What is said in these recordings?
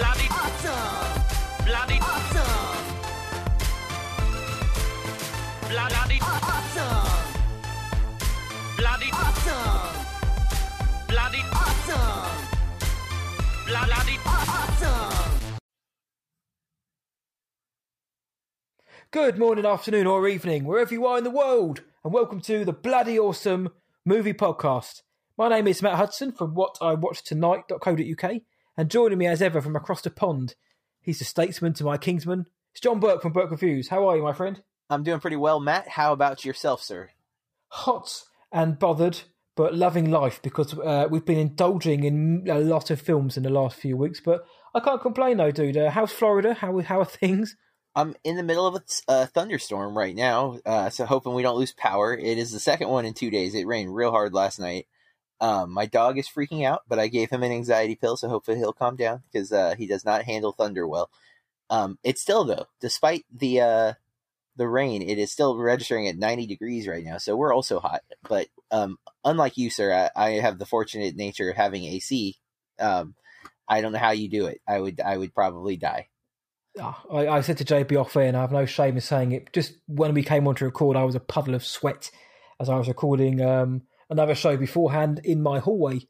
Bloody awesome. Bloody awesome. Bloody awesome. Bloody awesome. Bloody awesome. Bloody awesome. Good morning, afternoon, or evening, wherever you are in the world, and welcome to the Bloody Awesome Movie Podcast. My name is Matt Hudson from what I watched whatIwatchtonight.co.uk, and joining me as ever from across the pond, he's the statesman to my kingsman. It's John Burke from Burke Reviews. How are you, my friend? I'm doing pretty well, Matt. How about yourself, sir? Hot and bothered, but loving life because uh, we've been indulging in a lot of films in the last few weeks. But I can't complain though, dude. Uh, how's Florida? How how are things? I'm in the middle of a uh, thunderstorm right now, uh, so hoping we don't lose power. It is the second one in two days. It rained real hard last night. Um, my dog is freaking out, but I gave him an anxiety pill, so hopefully he'll calm down because uh, he does not handle thunder well. Um, it's still though, despite the uh, the rain, it is still registering at 90 degrees right now, so we're also hot. But um, unlike you, sir, I, I, have the fortunate nature of having AC. Um, I don't know how you do it. I would I would probably die. Ah, I, I, said to JB off air, and I have no shame in saying it. Just when we came on to record, I was a puddle of sweat as I was recording um, another show beforehand in my hallway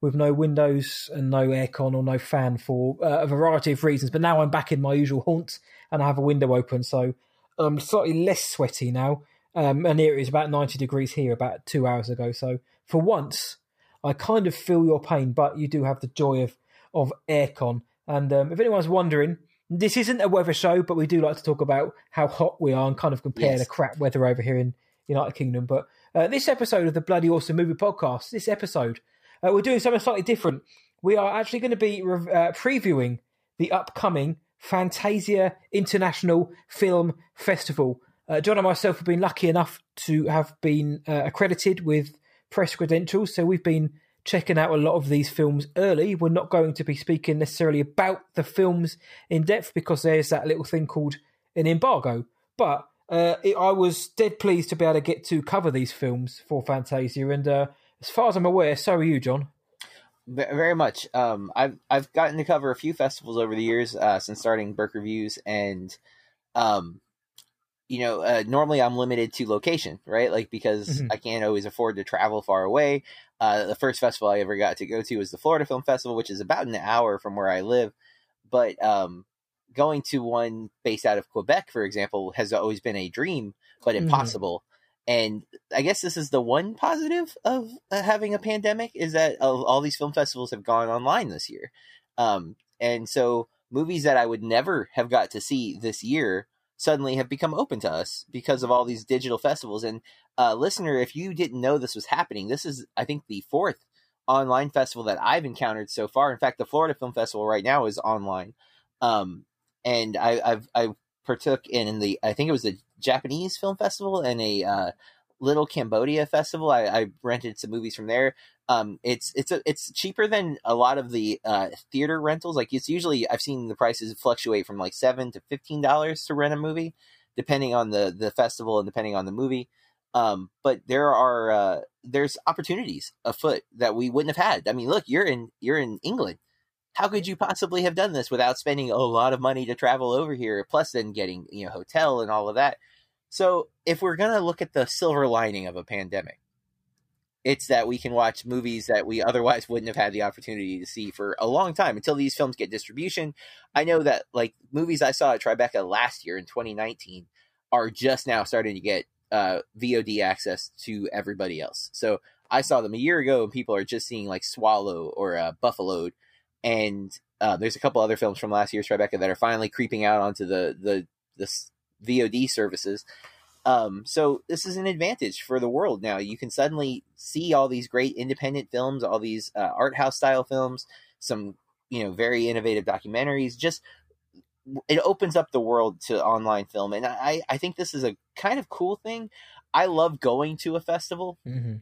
with no windows and no aircon or no fan for uh, a variety of reasons. But now I'm back in my usual haunt and I have a window open, so I'm slightly less sweaty now. Um, and here it is about 90 degrees here about two hours ago. So for once, I kind of feel your pain, but you do have the joy of, of aircon. And um, if anyone's wondering, this isn't a weather show, but we do like to talk about how hot we are and kind of compare yes. the crap weather over here in United Kingdom. But uh, this episode of the Bloody Awesome Movie Podcast, this episode, uh, we're doing something slightly different. We are actually going to be uh, previewing the upcoming Fantasia International Film Festival. Uh, John and myself have been lucky enough to have been uh, accredited with press credentials, so we've been checking out a lot of these films early. We're not going to be speaking necessarily about the films in depth because there's that little thing called an embargo. But uh, it, I was dead pleased to be able to get to cover these films for Fantasia, and uh, as far as I'm aware, so are you, John. Very much. Um, I've I've gotten to cover a few festivals over the years uh, since starting Burke Reviews, and um, you know, uh, normally I'm limited to location, right? Like because mm-hmm. I can't always afford to travel far away. Uh, the first festival I ever got to go to was the Florida Film Festival, which is about an hour from where I live. But um, going to one based out of Quebec, for example, has always been a dream, but mm-hmm. impossible. Mm-hmm. And I guess this is the one positive of uh, having a pandemic is that all these film festivals have gone online this year. Um, and so movies that I would never have got to see this year suddenly have become open to us because of all these digital festivals. And uh, listener, if you didn't know this was happening, this is I think the fourth online festival that I've encountered so far. In fact, the Florida Film Festival right now is online, um, and I, I've I partook in the I think it was a Japanese Film Festival and a uh, Little Cambodia Festival. I, I rented some movies from there. Um, it's it's a, it's cheaper than a lot of the uh, theater rentals. Like it's usually I've seen the prices fluctuate from like seven to fifteen dollars to rent a movie, depending on the the festival and depending on the movie. Um, but there are uh, there's opportunities afoot that we wouldn't have had. I mean, look, you're in you're in England. How could you possibly have done this without spending a lot of money to travel over here, plus then getting you know hotel and all of that? So if we're gonna look at the silver lining of a pandemic, it's that we can watch movies that we otherwise wouldn't have had the opportunity to see for a long time until these films get distribution. I know that like movies I saw at Tribeca last year in 2019 are just now starting to get uh, VOD access to everybody else. So I saw them a year ago, and people are just seeing like Swallow or uh, Buffaloed, and uh, there's a couple other films from last year's Tribeca that are finally creeping out onto the the the VOD services. Um, so this is an advantage for the world now. You can suddenly see all these great independent films, all these uh, art house style films, some you know very innovative documentaries. Just it opens up the world to online film, and I I think this is a kind of cool thing. I love going to a festival. Mm-hmm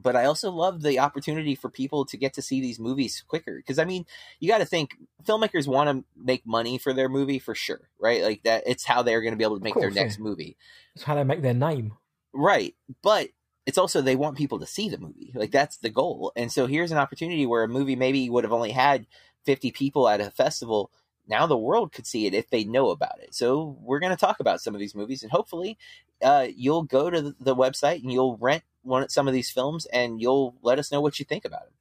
but I also love the opportunity for people to get to see these movies quicker. Because I mean, you got to think filmmakers want to make money for their movie for sure, right? Like that, it's how they're going to be able to make course, their next yeah. movie. It's how they make their name, right? But it's also they want people to see the movie. Like that's the goal. And so here's an opportunity where a movie maybe would have only had 50 people at a festival, now the world could see it if they know about it. So we're going to talk about some of these movies, and hopefully, uh, you'll go to the website and you'll rent one some of these films, and you'll let us know what you think about them.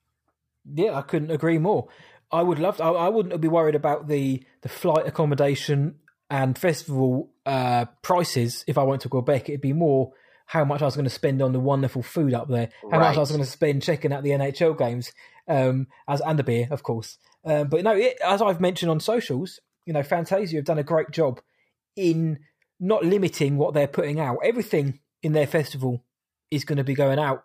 Yeah, I couldn't agree more. I would love. To, I, I wouldn't be worried about the the flight accommodation and festival uh, prices if I went to Quebec. It'd be more how much I was going to spend on the wonderful food up there, how right. much I was going to spend checking out the NHL games, um, as and the beer, of course. Um, but no, it, as I've mentioned on socials, you know, Fantasia have done a great job in not limiting what they're putting out. Everything in their festival is going to be going out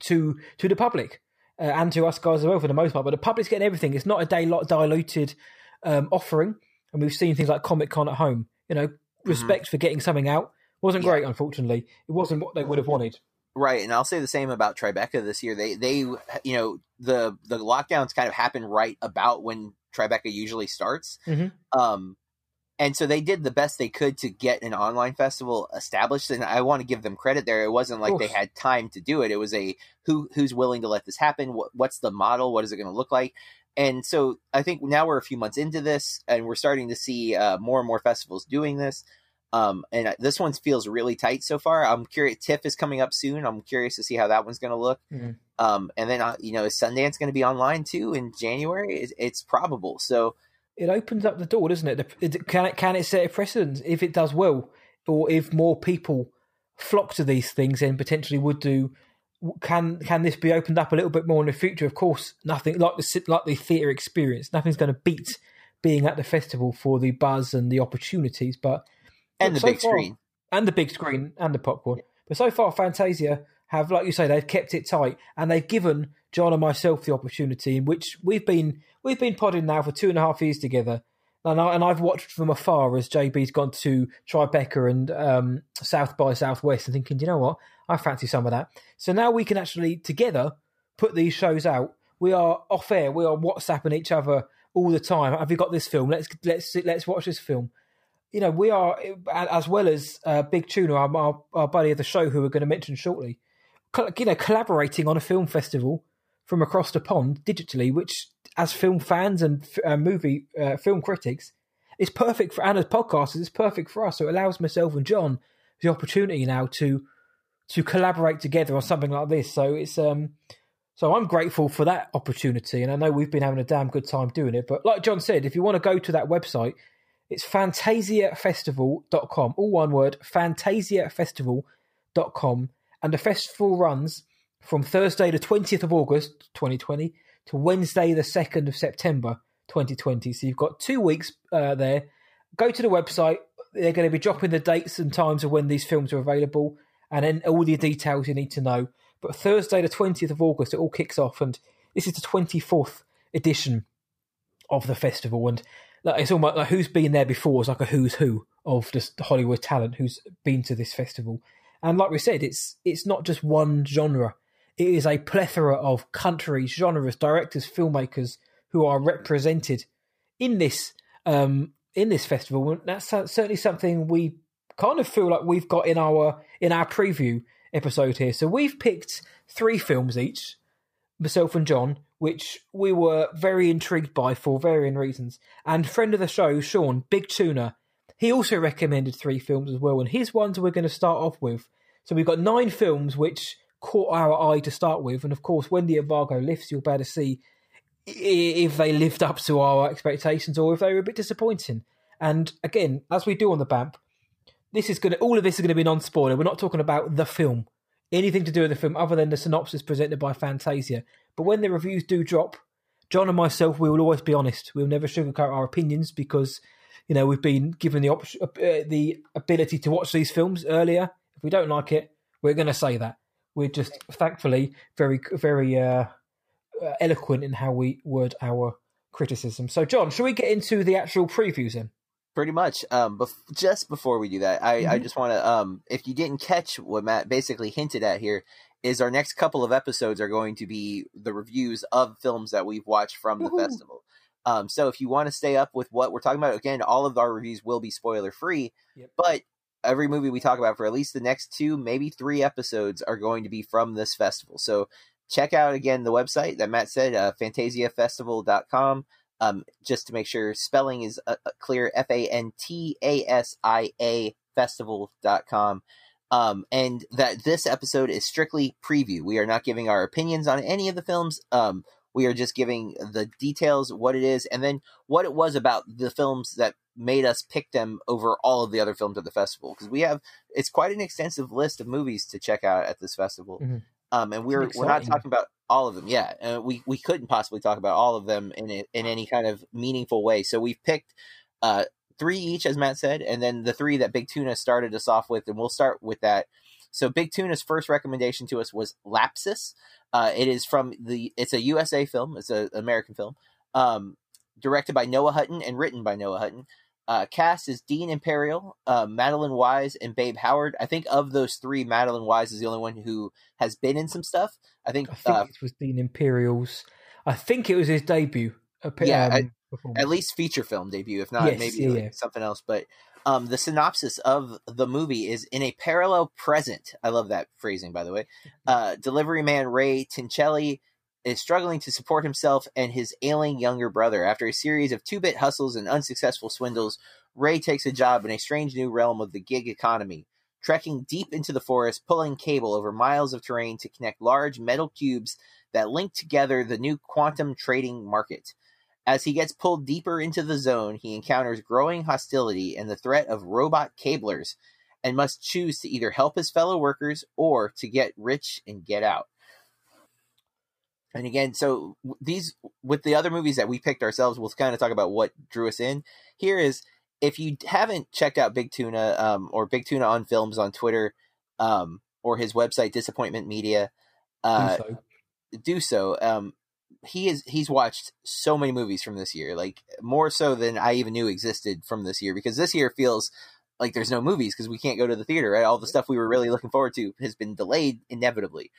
to to the public uh, and to us guys as well for the most part. But the public's getting everything. It's not a day lot diluted um, offering, and we've seen things like Comic Con at home. You know, mm-hmm. respect mm-hmm. for getting something out wasn't yeah. great. Unfortunately, it wasn't what they would have wanted. Right, and I'll say the same about Tribeca this year. They they you know the the lockdowns kind of happen right about when Tribeca usually starts. Mm-hmm. Um, and so they did the best they could to get an online festival established and i want to give them credit there it wasn't like they had time to do it it was a who who's willing to let this happen what, what's the model what is it going to look like and so i think now we're a few months into this and we're starting to see uh, more and more festivals doing this um, and this one feels really tight so far. I'm curious. TIFF is coming up soon. I'm curious to see how that one's going to look. Mm-hmm. Um, and then uh, you know, is Sundance going to be online too in January? It's, it's, probable. So it opens up the door, doesn't it? Can it can it set a precedent if it does well, or if more people flock to these things and potentially would do? Can can this be opened up a little bit more in the future? Of course, nothing like the like the theatre experience. Nothing's going to beat being at the festival for the buzz and the opportunities, but and the so big far, screen, and the big screen, and the popcorn. But so far, Fantasia have, like you say, they've kept it tight, and they've given John and myself the opportunity, in which we've been we've been podding now for two and a half years together, and I, I've watched from afar as JB's gone to Tribeca and um, South by Southwest, and thinking, you know what, I fancy some of that. So now we can actually together put these shows out. We are off air. We are WhatsApping each other all the time. Have you got this film? Let's let's let's watch this film you know, we are as well as uh, Big Tuna, our, our, our, buddy of the show, who we're going to mention shortly. You know, collaborating on a film festival from across the pond digitally, which, as film fans and uh, movie uh, film critics, is perfect for. And as podcasters, it's perfect for us. So it allows myself and John the opportunity now to to collaborate together on something like this. So it's um. So I'm grateful for that opportunity, and I know we've been having a damn good time doing it. But like John said, if you want to go to that website, it's fantasiafestival.com, all one word, fantasiafestival.com. And the festival runs from Thursday, the 20th of August, 2020, to Wednesday, the 2nd of September, 2020. So you've got two weeks uh, there. Go to the website. They're going to be dropping the dates and times of when these films are available and then all the details you need to know. But Thursday, the 20th of August, it all kicks off. And this is the 24th edition of the festival. And like, it's almost like who's been there before It's like a who's who of just Hollywood talent who's been to this festival. And like we said, it's it's not just one genre. It is a plethora of countries, genres, directors, filmmakers who are represented in this um, in this festival. And that's certainly something we kind of feel like we've got in our in our preview episode here. So we've picked three films each, myself and John, which we were very intrigued by for varying reasons. And friend of the show, Sean, Big Tuna, he also recommended three films as well. And his ones we're going to start off with. So we've got nine films which caught our eye to start with. And of course, when the embargo lifts, you'll be able to see if they lived up to our expectations or if they were a bit disappointing. And again, as we do on the BAMP, this is going to, all of this is going to be non spoiler. We're not talking about the film, anything to do with the film other than the synopsis presented by Fantasia. But when the reviews do drop, John and myself, we will always be honest. We'll never sugarcoat our opinions because, you know, we've been given the option, uh, the ability to watch these films earlier. If we don't like it, we're going to say that. We're just thankfully very, very uh, uh, eloquent in how we word our criticism. So, John, should we get into the actual previews then? Pretty much. Um, bef- just before we do that, I, mm-hmm. I just want to, um, if you didn't catch what Matt basically hinted at here, is our next couple of episodes are going to be the reviews of films that we've watched from the festival. Um, so if you want to stay up with what we're talking about, again, all of our reviews will be spoiler free, yep. but every movie we talk about for at least the next two, maybe three episodes are going to be from this festival. So check out again the website that Matt said, uh, fantasiafestival.com. Um, just to make sure spelling is uh, uh, clear, F A N T A S I A festival.com. Um, and that this episode is strictly preview. We are not giving our opinions on any of the films. Um, we are just giving the details, what it is, and then what it was about the films that made us pick them over all of the other films at the festival. Because we have, it's quite an extensive list of movies to check out at this festival. Mhm. Um, and we're we're not talking about all of them. Yeah, uh, we we couldn't possibly talk about all of them in a, in any kind of meaningful way. So we've picked uh, three each, as Matt said, and then the three that Big Tuna started us off with, and we'll start with that. So Big Tuna's first recommendation to us was Lapsis. Uh, it is from the. It's a USA film. It's an American film, um, directed by Noah Hutton and written by Noah Hutton. Uh, cast is Dean Imperial, uh, Madeline Wise, and Babe Howard. I think of those three, Madeline Wise is the only one who has been in some stuff. I think, I think uh, it was Dean Imperial's. I think it was his debut. Yeah, um, at least feature film debut, if not Yes, maybe yeah, like yeah. something else. But um, the synopsis of the movie is in a parallel present. I love that phrasing, by the way. Uh, delivery man Ray Tincelli is struggling to support himself and his ailing younger brother. After a series of two bit hustles and unsuccessful swindles, Ray takes a job in a strange new realm of the gig economy. Trekking deep into the forest, pulling cable over miles of terrain to connect large metal cubes that link together the new quantum trading market. As he gets pulled deeper into the zone, he encounters growing hostility and the threat of robot cablers and must choose to either help his fellow workers or to get rich and get out. And again, so these with the other movies that we picked ourselves, we'll kind of talk about what drew us in. Here is if you haven't checked out Big Tuna um, or Big Tuna on Films on Twitter um, or his website Disappointment Media, uh, So, do so. Um, he is he's watched so many movies from this year, like more so than I even knew existed from this year. Because this year feels like there's no movies because we can't go to the theater. Right, all the stuff we were really looking forward to has been delayed inevitably,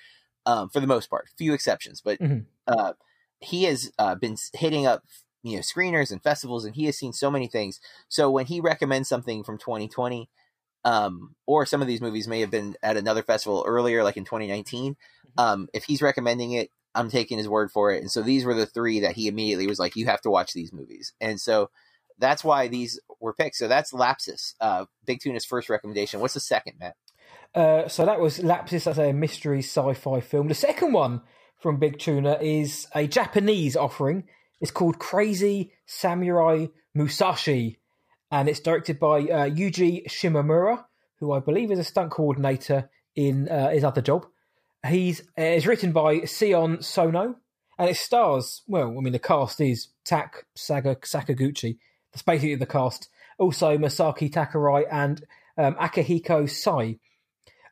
um, for the most part. Few exceptions, but Mhm. uh, he has uh, been hitting up you know screeners and festivals, and he has seen so many things. So when he recommends something from 2020. Um, or some of these movies may have been at another festival earlier, like in 2019 um, if he's recommending it, I'm taking his word for it. And so these were the three that he immediately was like, you have to watch these movies. And so that's why these were picked. So that's Lapsis, uh, Big Tuna's first recommendation. What's the second, Matt? uh, so that was Lapsis. That's a mystery sci-fi film. The second one from Big Tuna is a Japanese offering. It's called Crazy Samurai Musashi, and it's directed by uh, Yuji Shimomura, who I believe is a stunt coordinator in uh, his other job. He's uh, it's written by Sion Sono, and it stars. Well, I mean, the cast is Tak Saga Sakaguchi. That's basically the cast. Also, Masaki Takarai and um, Sai.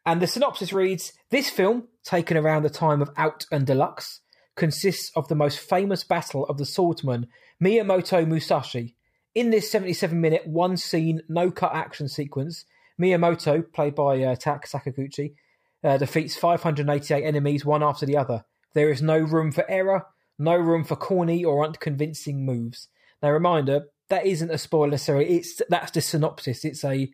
And the synopsis reads This film, taken around the time of Out and Deluxe, consists of the most famous battle of the swordsman Miyamoto Musashi. In this 77 minute, one scene, no cut action sequence, Miyamoto, played by uh, Tak Sakaguchi, uh, defeats 588 enemies one after the other. There is no room for error, no room for corny or unconvincing moves. Now, reminder that isn't a spoiler necessarily. It's that's the synopsis. It's a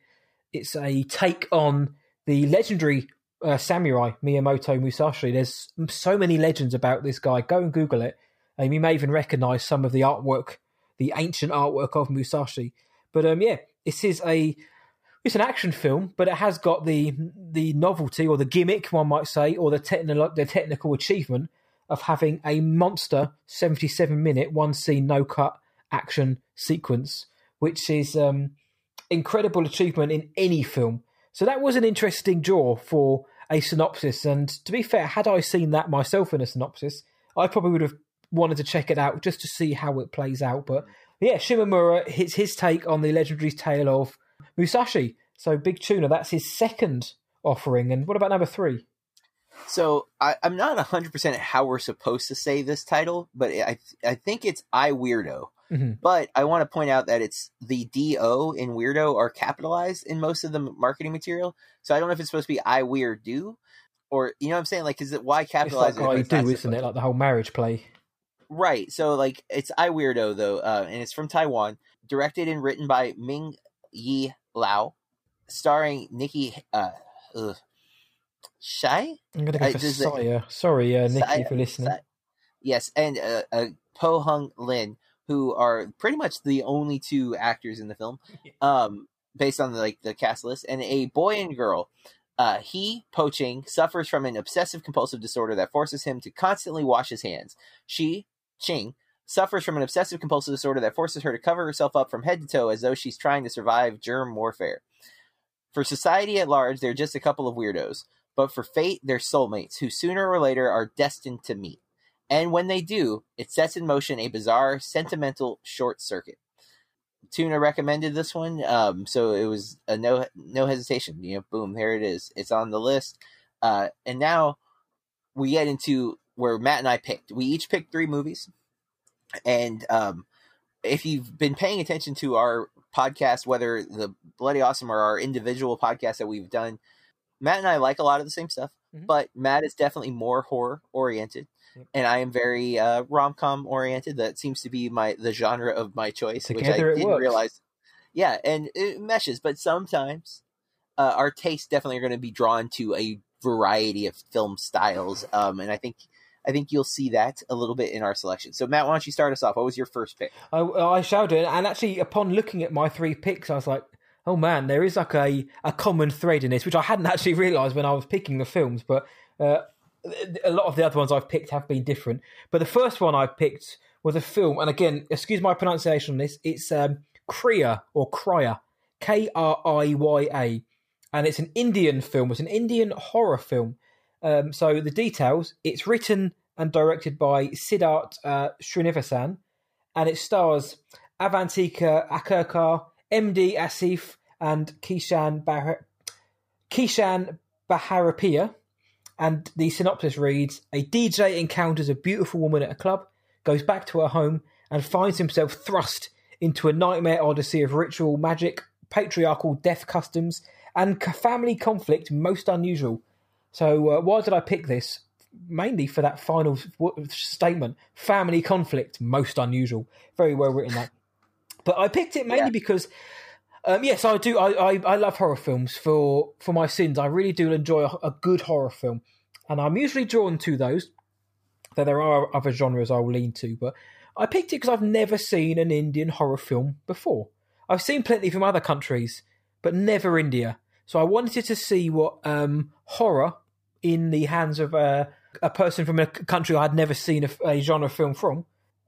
it's a take on the legendary uh, samurai Miyamoto Musashi. There's so many legends about this guy. Go and Google it. Um, you may even recognise some of the artwork, the ancient artwork of Musashi. But um, yeah, this is a it's an action film, but it has got the the novelty or the gimmick, one might say, or the technical the technical achievement of having a monster seventy seven minute one scene no cut action sequence, which is um, incredible achievement in any film. So that was an interesting draw for a synopsis. And to be fair, had I seen that myself in a synopsis, I probably would have wanted to check it out just to see how it plays out. But yeah, Shimomura hits his take on the legendary tale of Musashi. So Big Tuna, that's his second offering. And what about number three? So I, I'm not 100% how we're supposed to say this title, but I, I think it's I Weirdo. Mhm. But I want to point out that it's the DO in Weirdo are capitalized in most of the marketing material. So I don't know if it's supposed to be I Weird Do or, you know what I'm saying? Like, is it why It's capitalize like it? I it's do, isn't it? Like the whole marriage play. Right. So like it's I Weirdo though, uh, and it's from Taiwan, directed and written by Ming Yi Lao, starring Nikki uh, ugh, Shai. I'm to go I- for Saya. Sorry, uh, Nikki, Saya- for listening. Sa- Yes, and uh, uh, Po Hung Lin, who are pretty much the only two actors in the film, um, based on the, like the cast list, and a boy and girl. Uh, he, Poaching, suffers from an obsessive compulsive disorder that forces him to constantly wash his hands. She, Ching, suffers from an obsessive compulsive disorder that forces her to cover herself up from head to toe as though she's trying to survive germ warfare. For society at large, they're just a couple of weirdos, but for fate, they're soulmates who sooner or later are destined to meet. And when they do, it sets in motion a bizarre, sentimental short circuit. Tuna recommended this one, um, so it was a no no hesitation. You know, boom, here it is. It's on the list. Uh, and now we get into where Matt and I picked. We each picked three movies, and um, if you've been paying attention to our podcast, whether the Bloody Awesome or our individual podcasts that we've done, Matt and I like a lot of the same stuff, Mhm. but Matt is definitely more horror oriented, Yep. and I am very uh, rom com oriented. That seems to be my the genre of my choice, which I didn't works. realize. Yeah, and it meshes, but sometimes uh, our tastes definitely are going to be drawn to a variety of film styles, um, and I think. I think you'll see that a little bit in our selection. So, Matt, why don't you start us off? What was your first pick? I, I shall do. And actually, upon looking at my three picks, I was like, oh man, there is like a, a common thread in this, which I hadn't actually realised when I was picking the films. But uh, a lot of the other ones I've picked have been different. But the first one I picked was a film, and again, excuse my pronunciation on this, it's um, Kriya or Kriya, K R I Y A. And it's an Indian film, it's an Indian horror film. Um, so the details, it's written and directed by Siddharth uh, Srinivasan, and it stars Avantika Akerkar, MD Asif, and Kishan Bahar- Kishan Baharapia. And the synopsis reads: A DJ encounters a beautiful woman at a club, goes back to her home, and finds himself thrust into a nightmare odyssey of ritual magic, patriarchal death customs, and family conflict most unusual. So, uh, why did I pick this? Mainly for that final statement: family conflict most unusual. Very well written that. But I picked it mainly Yeah. because, um, yes, I do. I, I I love horror films for for my sins. I really do enjoy a, a good horror film, and I'm usually drawn to those. Though there are other genres I'll lean to, but I picked it because I've never seen an Indian horror film before. I've seen plenty from other countries, but never India. So I wanted to see what um, horror in the hands of a, a person from a country I'd never seen a, a genre film from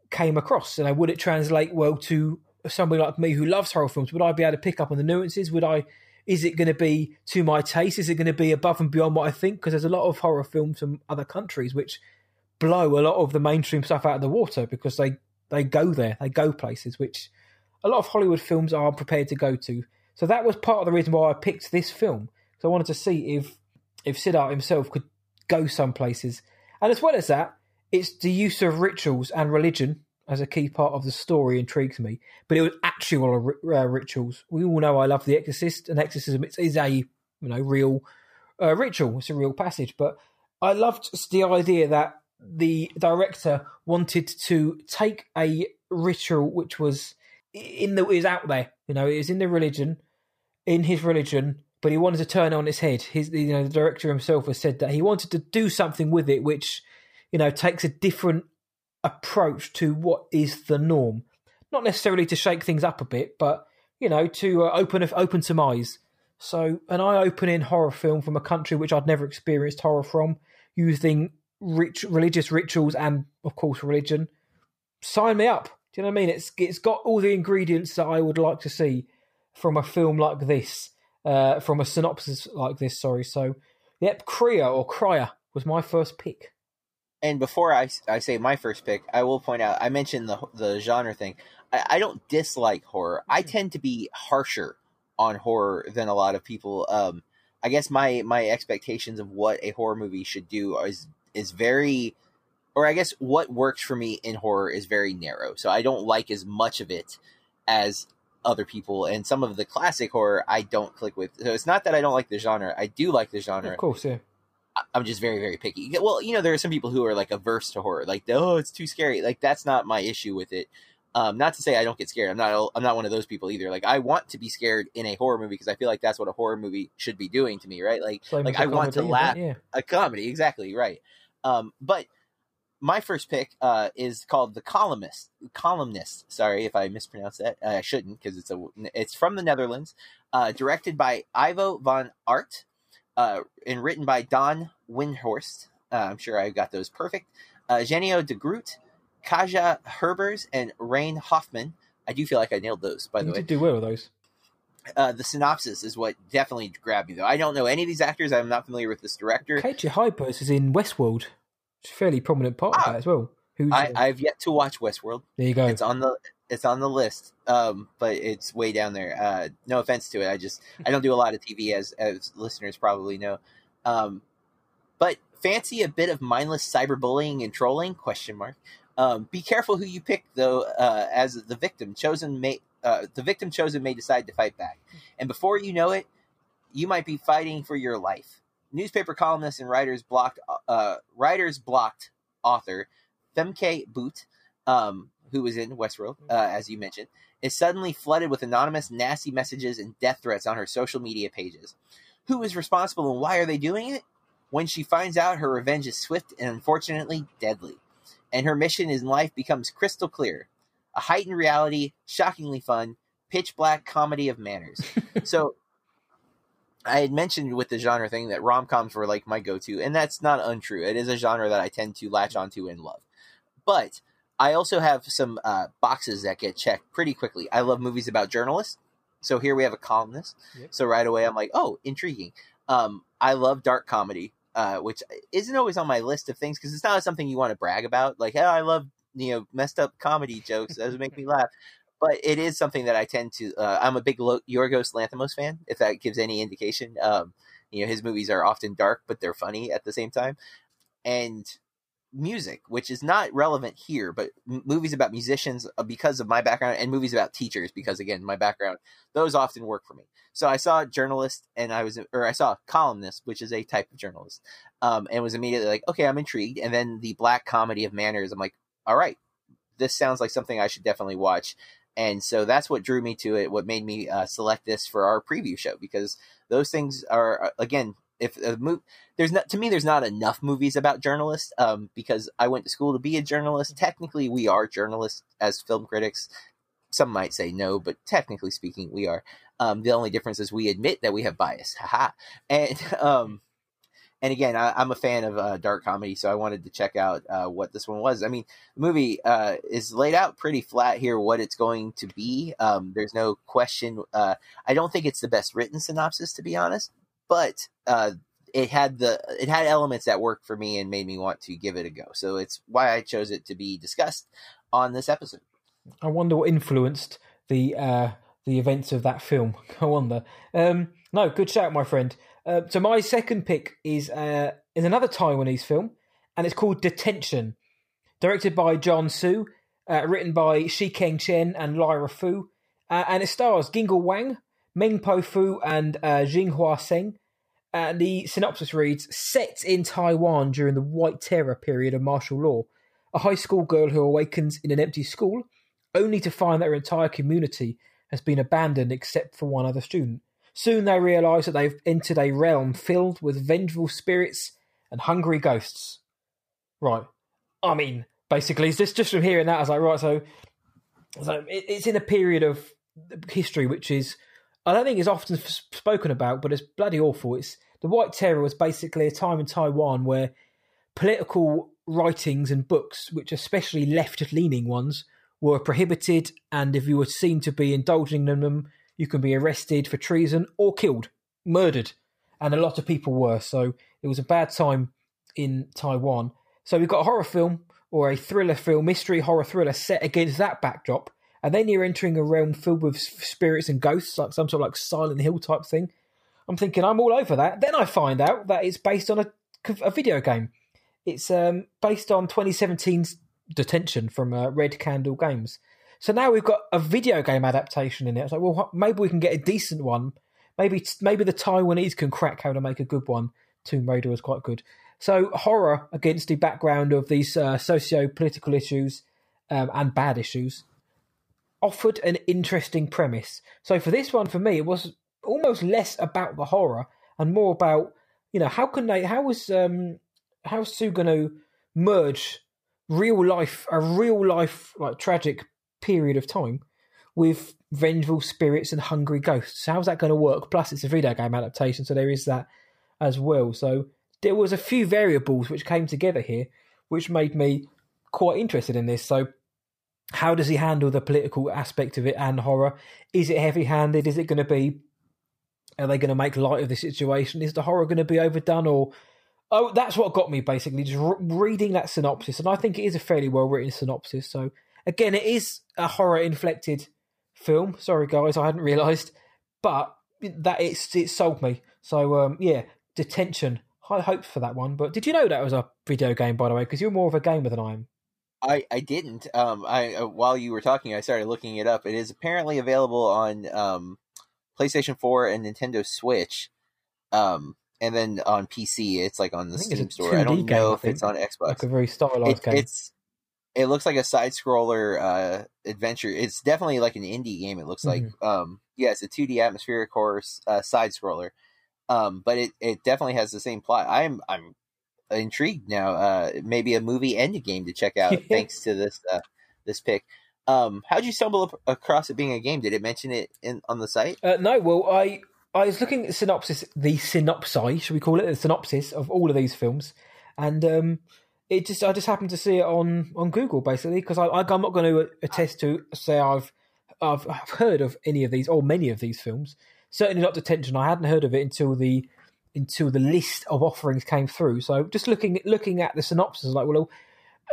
came across. And would it translate well to somebody like me who loves horror films? Would I be able to pick up on the nuances? Would I? Is it going to be to my taste? Is it going to be above and beyond what I think? Because there's a lot of horror films from other countries which blow a lot of the mainstream stuff out of the water because they they go there, they go places which a lot of Hollywood films aren't prepared to go to. So that was part of the reason why I picked this film because I wanted to see if if Siddharth himself could go some places, and as well as that, it's the use of rituals and religion as a key part of the story intrigues me. But it was actual uh, rituals. We all know I love The Exorcist, and exorcism is- is a you know real uh, ritual. It's a real passage, but I loved the idea that the director wanted to take a ritual which was in the is out there. You know, it is in the religion, in his religion, but he wanted to turn on its head. His, you know, the director himself has said that he wanted to do something with it, which, you know, takes a different approach to what is the norm. Not necessarily to shake things up a bit, but you know, to uh, open open some eyes. So, an eye-opening horror film from a country which I'd never experienced horror from, using rich, religious rituals and, of course, religion. Sign me up. Do you know what I mean? It's it's got all the ingredients that I would like to see from a film like this, uh, from a synopsis like this. Sorry. So, yep, Kriya or Cryer was my first pick. And before I, I say my first pick, I will point out I mentioned the the genre thing. I, I don't dislike horror. I tend to be harsher on horror than a lot of people. Um, I guess my my expectations of what a horror movie should do is is very, or I guess what works for me in horror is very narrow. So I don't like as much of it as other people, and some of the classic horror I don't click with. So it's not that I don't like the genre. I do like the genre. Of course, yeah. I'm just very, very picky. Well, you know, there are some people who are like averse to horror, like, oh, it's too scary. Like, that's not my issue with it. Um, not to say I don't get scared. I'm not. I'm not one of those people either. Like, I want to be scared in a horror movie because I feel like that's what a horror movie should be doing to me, right? Like, Same like I want to laugh. Yeah. A comedy, exactly right. Um, but my first pick uh, is called the columnist. Columnist. Sorry if I mispronounced that. Uh, I shouldn't because it's a it's from the Netherlands. Uh, directed by Ivo van Aart, uh, and written by Daan Windhorst. Uh, I'm sure I got those perfect. Uh, Genio de Groot, Katja Herbers, and Rain Hoffman. I do feel like I nailed those, by the You way. did do well with those. Uh, the synopsis is what definitely grabbed me, though. I don't know any of these actors. I'm not familiar with this director. KJ Hypers is in Westworld. Fairly prominent part Ah. of that as well. Who's, I, uh, I've yet to watch Westworld. there you go. It's on the it's on the list, um, but it's way down there. Uh, no offense to it. I just I don't do a lot of TV, as as listeners probably know. Um, but fancy a bit of mindless cyberbullying and trolling? Question mark. Um, be careful who you pick, though, uh, as the victim chosen may uh, the victim chosen may decide to fight back, and before you know it, you might be fighting for your life. Newspaper columnist and writers blocked uh, writers blocked author Femke Boot, um, who was in Westworld, uh, as you mentioned, is suddenly flooded with anonymous, nasty messages and death threats on her social media pages. Who is responsible and why are they doing it? When she finds out, her revenge is swift and unfortunately deadly. And her mission in life becomes crystal clear a heightened reality, shockingly fun, pitch black comedy of manners. so, I had mentioned with the genre thing that rom coms were like my go to, and that's not untrue. It is a genre that I tend to latch onto and love. But I also have some uh, boxes that get checked pretty quickly. I love movies about journalists. So here we have a columnist. Yep. So right away I'm like, oh, intriguing. Um, I love dark comedy, uh, which isn't always on my list of things because it's not something you want to brag about. Like, hey, I love you know messed up comedy jokes. Those make me laugh. But it is something that I tend to. Uh, I'm a big Lo- Yorgos Lanthimos fan. If that gives any indication, um, you know his movies are often dark, but they're funny at the same time. And music, which is not relevant here, but movies about musicians uh, because of my background, and movies about teachers because again my background, those often work for me. So I saw journalist, and I was, or I saw columnist, which is a type of journalist, um, and was immediately like, okay, I'm intrigued. And then the black comedy of manners, I'm like, all right, this sounds like something I should definitely watch. And so that's what drew me to it. What made me uh, select this for our preview show because those things are uh, again, if a mo- there's not to me, there's not enough movies about journalists um, because I went to school to be a journalist. Technically, we are journalists as film critics. Some might say no, but technically speaking, we are. Um, the only difference is we admit that we have bias. Haha. And um, and again, I, I'm a fan of uh, dark comedy, so I wanted to check out uh, what this one was. I mean, the movie uh, is laid out pretty flat here what it's going to be. Um, there's no question. Uh, I don't think it's the best written synopsis, to be honest, but uh, it had the it had elements that worked for me and made me want to give it a go. So it's why I chose it to be discussed on this episode. I wonder what influenced the uh, the events of that film. I wonder. Um, no, good shout, my friend. Uh, so my second pick is uh, is another Taiwanese film, and it's called Detention, directed by John Hsu, uh, written by Shi Keng Chen and Lyra Fu, uh, and it stars Gingle Wang, Meng Po Fu, and uh, Jinghua Seng. And the synopsis reads: Set in Taiwan during the White Terror period of martial law, a high school girl who awakens in an empty school only to find that her entire community has been abandoned except for one other student. Soon they realise that they've entered a realm filled with vengeful spirits and hungry ghosts. Right. I mean, basically, it's just, just from hearing that, I was like, right, so, so it, it's in a period of history which is, I don't think is often spoken about, but it's bloody awful. It's The White Terror was basically a time in Taiwan where political writings and books, which especially left leaning ones, were prohibited, and if you were seen to be indulging in them, you can be arrested for treason or killed, murdered. And a lot of people were. So it was a bad time in Taiwan. So we've got a horror film or a thriller film, mystery horror thriller set against that backdrop. And then you're entering a realm filled with spirits and ghosts, like some sort of like Silent Hill type thing. I'm thinking I'm all over that. Then I find out that it's based on a, a video game. It's um, based on 2017's Detention from uh, Red Candle Games. So now we've got a video game adaptation in it. It's like, well, maybe we can get a decent one. Maybe maybe the Taiwanese can crack how to make a good one. Tomb Raider was quite good. So horror against the background of these uh, socio-political issues um, and bad issues offered an interesting premise. So for this one, for me, it was almost less about the horror and more about you know how can they how was um how's Hsu going to merge real life, a real life like tragic period of time with vengeful spirits and hungry ghosts. How's that going to work? Plus, it's a video game adaptation, so there is that as well. So there was a few variables which came together here, which made me quite interested in this. So how does he handle the political aspect of it and horror? Is it heavy handed? Is it going to be, are they going to make light of the situation? Is the horror going to be overdone or, oh, that's what got me basically, just re- reading that synopsis. And I think it is a fairly well written synopsis. So again, it is a horror inflected film. Sorry, guys, I hadn't realised, but that it's it sold me. So um, yeah, detention. High hopes for that one. But did you know that was a video game, by the way? Because you're more of a gamer than I am. I, I didn't. Um, I uh, while you were talking, I started looking it up. It is apparently available on um, PlayStation 4 and Nintendo Switch, um, and then on PC. It's like on the Steam store. I don't know if it's on Xbox. Like a very stylized it, game. It's it looks like a side scroller uh, adventure. It's definitely like an indie game. It looks like Mm-hmm. um, yeah, it's a 2D atmospheric horror uh, side scroller. Um, but it, it definitely has the same plot. I'm I'm intrigued now. Uh, maybe a movie and a game to check out thanks to this uh, this pick. Um, how'd you stumble up across it being a game? Did it mention it in on the site? Uh, no, well, I I was looking at the synopsis, the synopsis, should we call it, the synopsis of all of these films, and um, it just I just happened to see it on on Google basically because I, I'm not going to attest to say I've I've I've heard of any of these or many of these films. Certainly not Detention. I hadn't heard of it until the until the list of offerings came through. So just looking looking at the synopsis, like well.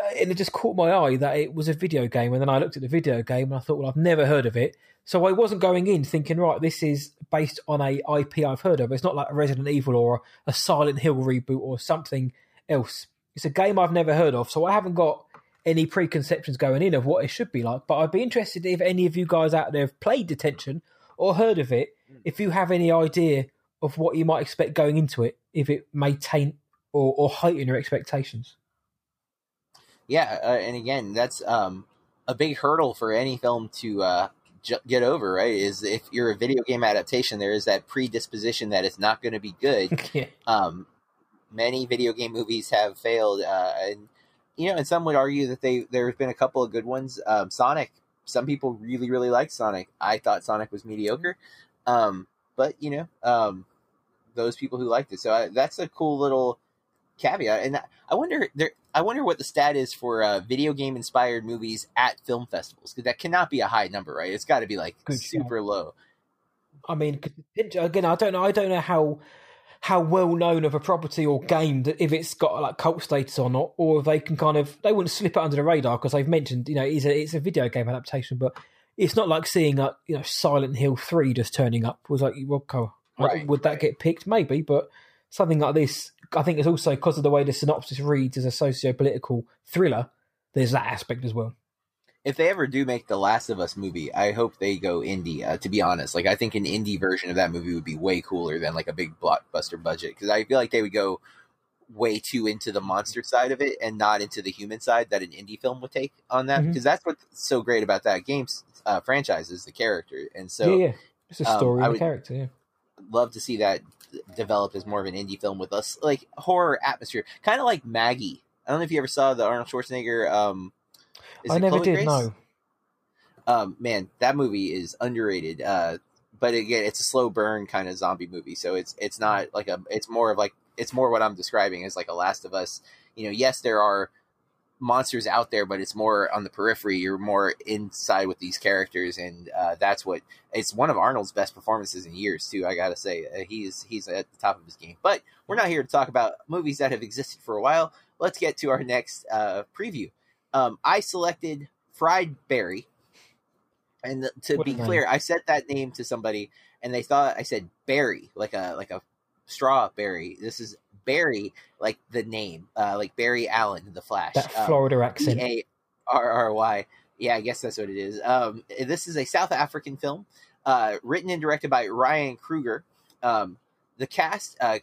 Uh, and it just caught my eye that it was a video game, and then I looked at the video game and I thought, well, I've never heard of it, so I wasn't going in thinking, right, this is based on a IP I've heard of. It's not like a Resident Evil or a Silent Hill reboot or something else. It's a game I've never heard of, so I haven't got any preconceptions going in of what it should be like. But I'd be interested if any of you guys out there have played Detention or heard of it, if you have any idea of what you might expect going into it, if it may taint or, or heighten your expectations. Yeah, uh, and again, that's um, a big hurdle for any film to uh, j- get over. Right? Is if you're a video game adaptation, there is that predisposition that it's not going to be good. yeah. um, many video game movies have failed, uh, and you know, and some would argue that they there have been a couple of good ones. Um, Sonic, some people really really liked Sonic. I thought Sonic was mediocre, um, but you know, um, those people who liked it. So I, that's a cool little caveat. And I wonder there. I wonder what the stat is for uh, video game inspired movies at film festivals because that cannot be a high number, right? It's got to be like Good super low. I mean, again, I don't know. I don't know how how well known of a property or game that if it's got like cult status or not, or if they can kind of they wouldn't slip it under the radar because they've mentioned you know it's a it's a video game adaptation, but it's not like seeing like you know Silent Hill three just turning up was like well, Right, would that right. get picked? Maybe, but something like this, I think it's also because of the way the synopsis reads as a socio political thriller. There's that aspect as well. If they ever do make the Last of Us movie, I hope they go indie. Uh, to be honest, like I think an indie version of that movie would be way cooler than like a big blockbuster budget because I feel like they would go way too into the monster side of it and not into the human side that an indie film would take on that because that's what's so great about that game's uh, franchise is the character and so yeah, yeah, it's a um, story I and a would- character. Yeah. love to see that develop as more of an indie film with us like horror atmosphere kind of like Maggie. I don't know if you ever saw the Arnold Schwarzenegger. Um, is I never Chloe did Grace? know. um, man, that movie is underrated. Uh, but again, it's a slow burn kind of zombie movie, so it's it's not like a. It's more of like it's more what I'm describing as like a Last of Us. You know, yes, there are monsters out there, but it's more on the periphery. You're more inside with these characters, and uh, that's what it's one of Arnold's best performances in years too. I gotta say, uh, he's he's at the top of his game. But we're not here to talk about movies that have existed for a while. Let's get to our next uh, preview. Um, I selected Fried Barry. And to What be clear, I said that name to somebody, and they thought I said berry, like a like a strawberry. This is Barry, like the name, uh, like Barry Allen the Flash. That Um, Florida accent. E A R R Y. Yeah, I guess that's what it is. Um, this is a South African film, uh, written and directed by Ryan Kruger. Um, the cast: uh,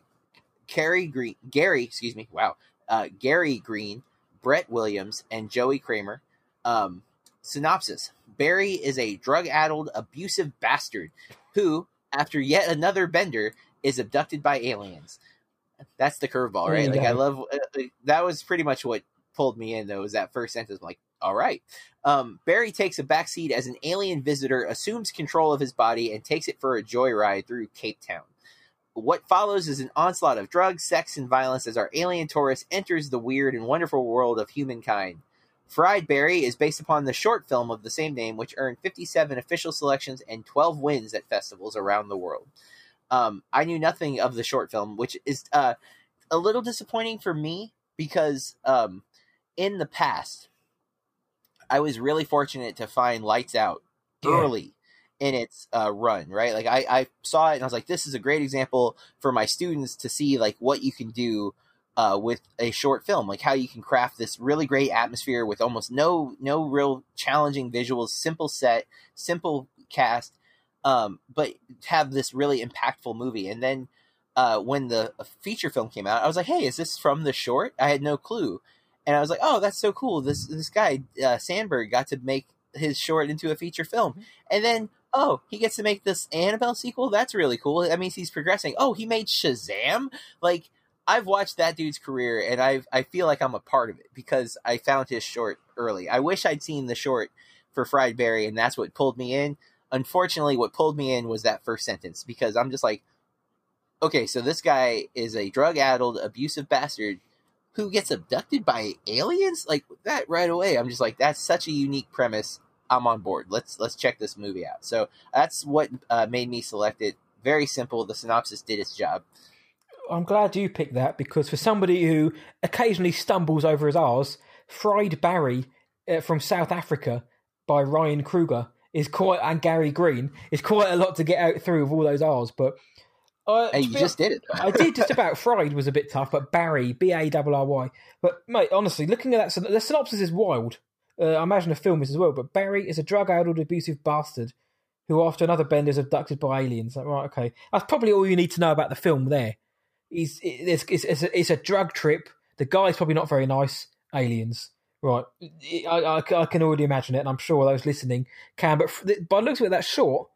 Carrie Green, Gary, excuse me, wow, uh, Gary Green, Brett Williams, and Joey Kramer. Um, synopsis: Barry is a drug-addled, abusive bastard who, after yet another bender, is abducted by aliens. That's the curveball, right? Like I love uh, that was pretty much what pulled me in though was that first sentence. I'm like, all right. Um, Barry takes a backseat as an alien visitor assumes control of his body and takes it for a joyride through Cape Town. What follows is an onslaught of drugs, sex, and violence as our alien tourist enters the weird and wonderful world of humankind. Fried Barry is based upon the short film of the same name, which earned 57 official selections and 12 wins at festivals around the world. Um, I knew nothing of the short film, which is uh, a little disappointing for me because um, in the past, I was really fortunate to find Lights Out Yeah. early in its uh, run, right? Like I, I saw it and I was like, this is a great example for my students to see like what you can do uh, with a short film, like how you can craft this really great atmosphere with almost no no real challenging visuals, simple set, simple cast, um, but have this really impactful movie. And then uh, when the feature film came out, I was like, hey, is this from the short? I had no clue, and I was like, oh, that's so cool. This this guy uh, Sandberg got to make his short into a feature film, and then oh, he gets to make this Annabelle sequel. That's really cool. That means he's progressing. Oh, he made Shazam. Like I've watched that dude's career, and I I feel like I'm a part of it because I found his short early. I wish I'd seen the short for Fried Barry, and that's what pulled me in. Unfortunately, what pulled me in was that first sentence because I'm just like, okay, so this guy is a drug-addled, abusive bastard who gets abducted by aliens like that right away. I'm just like, that's such a unique premise. I'm on board. Let's let's check this movie out. So that's what uh, made me select it. Very simple. The synopsis did its job. I'm glad you picked that because for somebody who occasionally stumbles over his R's, Fried Barry uh, from South Africa by Ryan Kruger is quite and Gary Green is quite a lot to get out through with all those R's. But uh, Hey, you be just did it. I did just about. Fried was a bit tough, but Barry, B A R R Y. But mate, honestly, looking at that, the synopsis is wild. Uh, I imagine the film is as well. But Barry is a drug-addled, abusive bastard who, after another bender, is abducted by aliens. Like, right, okay, that's probably all you need to know about the film. There, he's it's, it's, it's, a, it's a drug trip. The guy's probably not very nice. Aliens, right? I, I, I can already imagine it, and I'm sure those listening can. But by looks of it, that's short.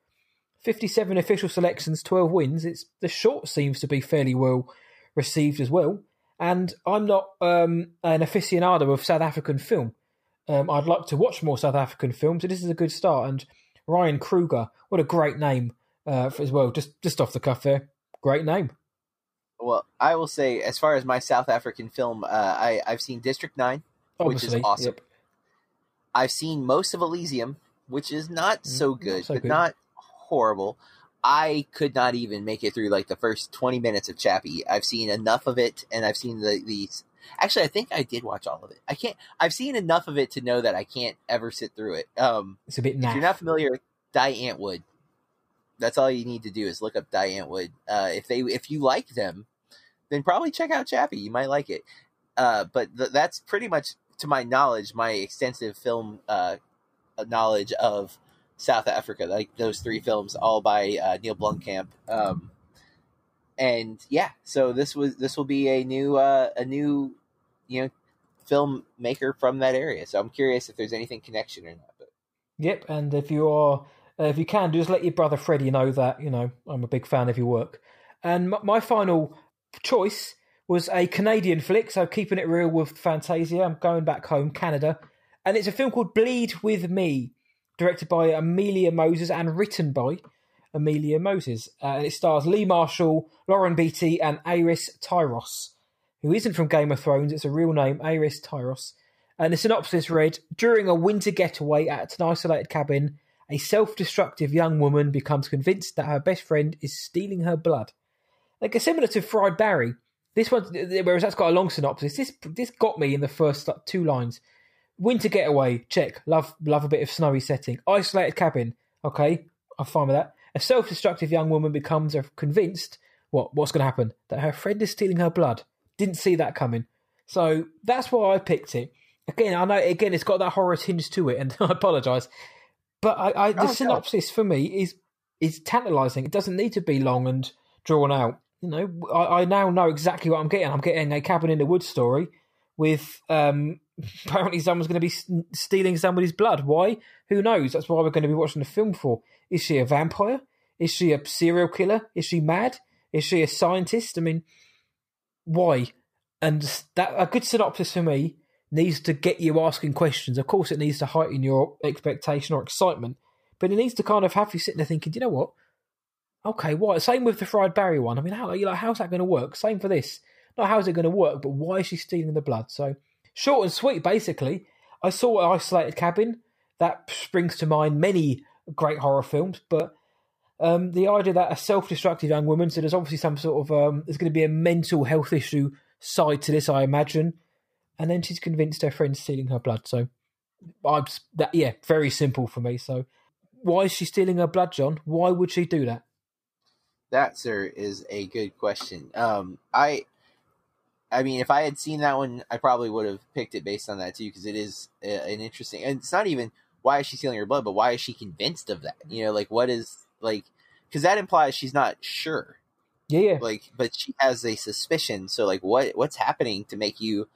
57 official selections, 12 wins. It's the short seems to be fairly well received as well. And I'm not um, an aficionado of South African film. Um, I'd like to watch more South African films, so this is a good start. And Ryan Kruger, what a great name uh, for, as well. Just just off the cuff there, great name. Well, I will say, as far as my South African film, uh, I I've seen District Nine, which is awesome. Yep. I've seen most of Elysium, which is not so Mm, not good, so but good. not horrible. I could not even make it through like the first twenty minutes of Chappie. I've seen enough of it, and I've seen the these. Actually, I think I did watch all of it. I can't. I've seen enough of it to know that I can't ever sit through it. Um, It's a bit if you're not familiar with Die Antwoord, that's all you need to do is look up Die Antwoord. Uh, if they if you like them, then probably check out Chappie. You might like it. Uh, but th- that's pretty much, to my knowledge, my extensive film uh, knowledge of South Africa. Like those three films, all by uh, Neil Blomkamp. Um, and yeah, so this was this will be a new uh, a new you know filmmaker from that area. So I'm curious if there's anything connection or not. But Yep, and if you are, uh, if you can, just let your brother Freddie know that you know I'm a big fan of your work. And my final choice was a Canadian flick, so keeping it real with Fantasia. I'm going back home, Canada, and it's a film called Bleed with Me, directed by Amelia Moses and written by Amelia Moses. Uh, and it stars Lee Marshall, Lauren Beatty, and Aris Tyros, who isn't from Game of Thrones. It's a real name, Aris Tyros. And the synopsis read During a winter getaway at an isolated cabin, a self destructive young woman becomes convinced that her best friend is stealing her blood. Like, a similar to Fried Barry, this one, whereas that's got a long synopsis, this this got me in the first like, two lines. Winter getaway, check. Love love a bit of snowy setting. Isolated cabin, okay, I'm fine with that. A self destructive young woman becomes convinced what what's going to happen that her friend is stealing her blood. Didn't see that coming, so that's why I picked it. Again, I know again it's got that horror tinge to it, and I apologise, but I, I the Oh, no. synopsis for me is is tantalising. It doesn't need to be long and drawn out. You know, I, I now know exactly what I'm getting. I'm getting a cabin in the woods story with um, apparently someone's going to be stealing somebody's blood. Why? Who knows? That's why we're going to be watching the film for. Is she a vampire? Is she a serial killer? Is she mad? Is she a scientist? I mean, why? And that a good synopsis for me needs to get you asking questions. Of course, it needs to heighten your expectation or excitement, but it needs to kind of have you sitting there thinking, "Do you know what? Okay, why? Same with the fried Barry one. I mean, how you like, how's that going to work? Same for this. Not how's it going to work, but why is she stealing the blood? So short and sweet, basically. I saw an Isolated Cabin. That springs to mind many great horror films, but um, the idea that a self-destructive young woman, so there's obviously some sort of um, there's going to be a mental health issue side to this, I imagine, and then she's convinced her friend's stealing her blood. So, I'm that yeah, very simple for me. So, why is she stealing her blood, John? Why would she do that? That, sir, is a good question. Um, I, I mean, if I had seen that one, I probably would have picked it based on that too, because it is an interesting. And it's not even why is she stealing her blood, but why is she convinced of that? You know, like what is like because that implies she's not sure. Yeah, yeah. Like, but she has a suspicion. So, like, what what's happening to make you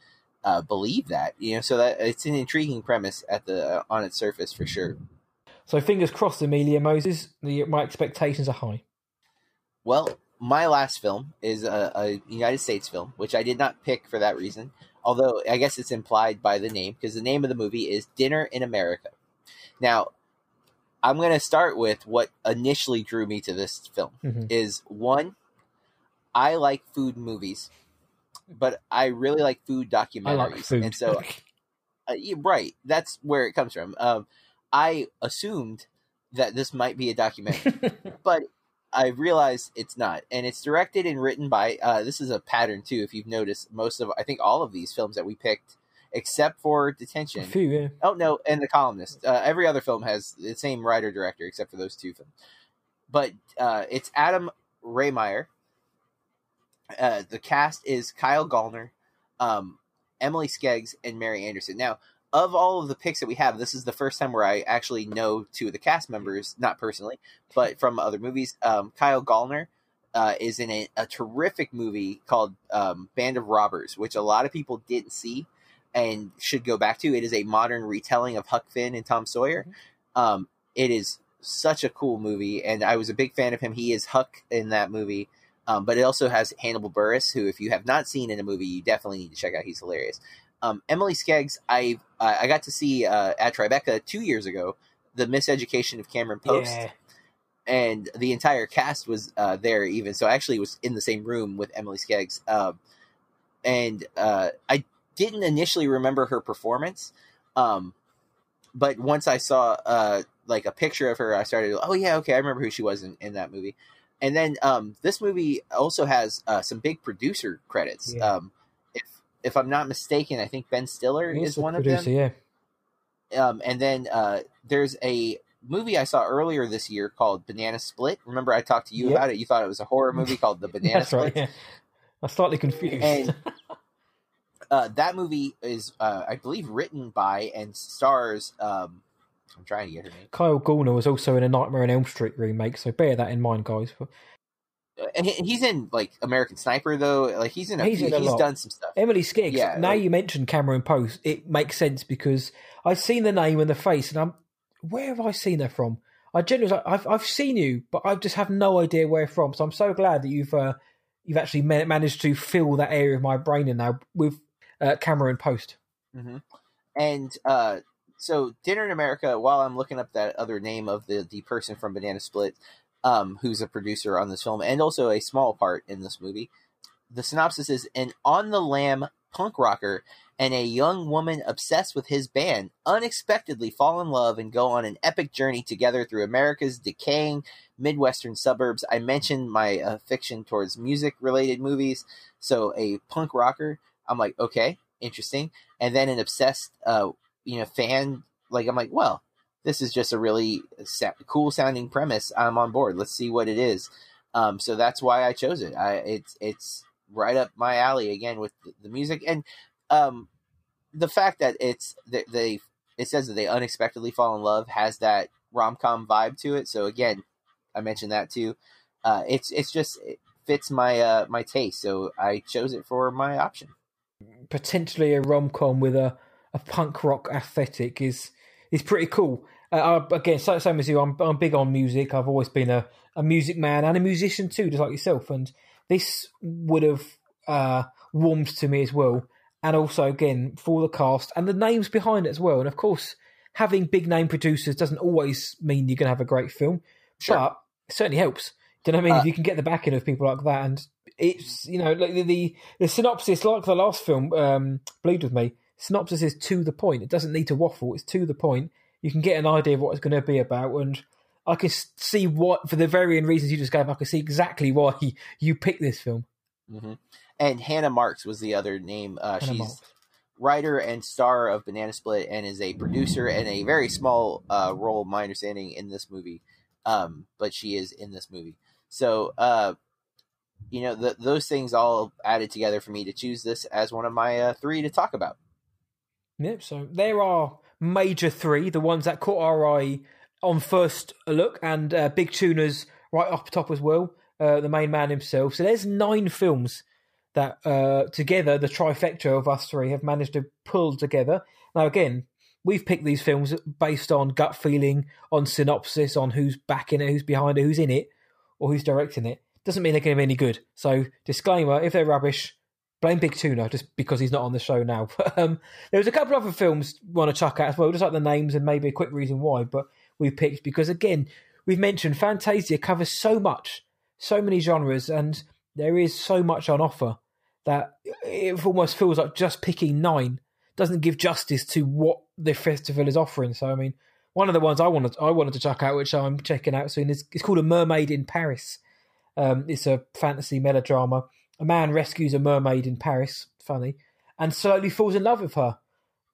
uh, believe that? You know, so that it's an intriguing premise at the uh, on its surface for sure. So, fingers crossed, Amelia Moses. The, my expectations are high. Well, my last film is a, a United States film, which I did not pick for that reason. Although I guess it's implied by the name, because the name of the movie is Dinner in America. Now, I'm going to start with what initially drew me to this film Mhm. is one, I like food movies, but I really like food documentaries, like food. and so uh, right, that's where it comes from. Um, I assumed that this might be a documentary, but I realized it's not, and it's directed and written by. Uh, this is a pattern too. If you've noticed, most of I think all of these films that we picked, except for Detention, few, yeah. Oh no, and the columnist. Uh, every other film has the same writer director except for those two films. But uh, it's Adam Rehmeier. Uh, the cast is Kyle Gallner, um, Emily Skeggs, and Mary Anderson. Now, of all of the picks that we have, this is the first time where I actually know two of the cast members, not personally, but from other movies. Um, Kyle Gallner uh, is in a, a terrific movie called um, Band of Robbers, which a lot of people didn't see and should go back to. It is a modern retelling of Huck Finn and Tom Sawyer. Um, it is such a cool movie, and I was a big fan of him. He is Huck in that movie, um, but it also has Hannibal Buress, who, if you have not seen in a movie, you definitely need to check out. He's hilarious. Um, Emily Skeggs, I I got to see uh, at Tribeca two years ago, the Miseducation of Cameron Post Yeah. and the entire cast was uh, there even so i actually was in the same room with emily skeggs um, and uh, i didn't initially remember her performance um, but once i saw uh, like a picture of her i started oh yeah okay i remember who she was in, in that movie and then um, this movie also has uh, some big producer credits Yeah. um, if if i'm not mistaken i think ben stiller He's is one of them yeah. um, and then uh, there's a movie I saw earlier this year called Banana Split. Remember, I talked to you Yep. about it. You thought it was a horror movie called The Banana That's Split. right. Yeah. I'm slightly confused. And uh, that movie is, uh, I believe, written by and stars. Um, I'm trying to get her name. Kyle Gallner was also in a Nightmare on Elm Street remake, so bear that in mind, guys. Uh, And he's in like American Sniper though. Like he's in a He's few, in a he's lot. done some stuff. Emily Skeggs. Yeah, now like- you mentioned Cameron Post, it makes sense because I've seen the name and the face, and I'm where have I seen her from? I genuinely, I've I've seen you, but I just have no idea where from. So I'm so glad that you've uh, you've actually ma- managed to fill that area of my brain in now with uh, Cameron Post. hmm And uh, so, Dinner in America. While I'm looking up that other name of the the person from Banana Split, um, who's a producer on this film and also a small part in this movie, the synopsis is: an on the lam punk rocker and a young woman obsessed with his band unexpectedly fall in love and go on an epic journey together through America's decaying midwestern suburbs. I mentioned my uh, fiction towards music related movies, so a punk rocker. I'm like, okay, interesting and then an obsessed uh you know fan like i'm like well this is just a really sa- cool sounding premise. I'm on board. Let's see what it is. Um so that's why i chose it. I it's it's right up my alley again with the, music. And um the fact that it's they, they it says that they unexpectedly fall in love has that rom-com vibe to it. So again i mentioned that too. Uh it's it's just it fits my uh my taste. So i chose it for my option. Potentially a rom com with a, a punk rock aesthetic is is pretty cool. Uh, again, so- same as you, I'm I'm big on music. I've always been a, a music man and a musician too, just like yourself. And this would have uh, warmed to me as well. and also again for the cast and the names behind it as well. And of course, having big name producers doesn't always mean you're going to have a great film, Sure. but it certainly helps. Do you know what I mean? Uh, if you can get the backing of people like that, and it's you know like the the, the synopsis, like the last film, um, Bleed with Me. Synopsis is to the point. It doesn't need to waffle. It's to the point. You can get an idea of what it's going to be about, and I can see what for the varying reasons you just gave. I can see exactly why you picked this film. hmm And Hannah Marks was the other name. Uh, she's Marks. writer and star of Banana Split and is a producer and a very small uh, role, my understanding, in this movie. Um, but she is in this movie. So, uh, you know, th those things all added together for me to choose this as one of my uh, three to talk about. Yep. So there are major three, the ones that caught our eye on first look, and uh, Big Tuna's right up top as well. Uh, the main man himself. So there's nine films that uh, together the trifecta of us three have managed to pull together. Now again, we've picked these films based on gut feeling, on synopsis, on who's backing it, who's behind it, who's in it, or who's directing it. Doesn't mean they're going to be any good. So disclaimer: if they're rubbish, blame Big Tuna just because he's not on the show now. But um, there was a couple of other films we want to chuck out as well, just like the names and maybe a quick reason why. But we picked because again, we've mentioned Fantasia covers so much, so many genres, and there is so much on offer that it almost feels like just picking nine doesn't give justice to what the festival is offering. So I mean, one of the ones I wanted I wanted to check out, which I'm checking out soon, is it's called A Mermaid in Paris. Um, it's a fantasy melodrama. A man rescues a mermaid in Paris, funny, and slowly falls in love with her.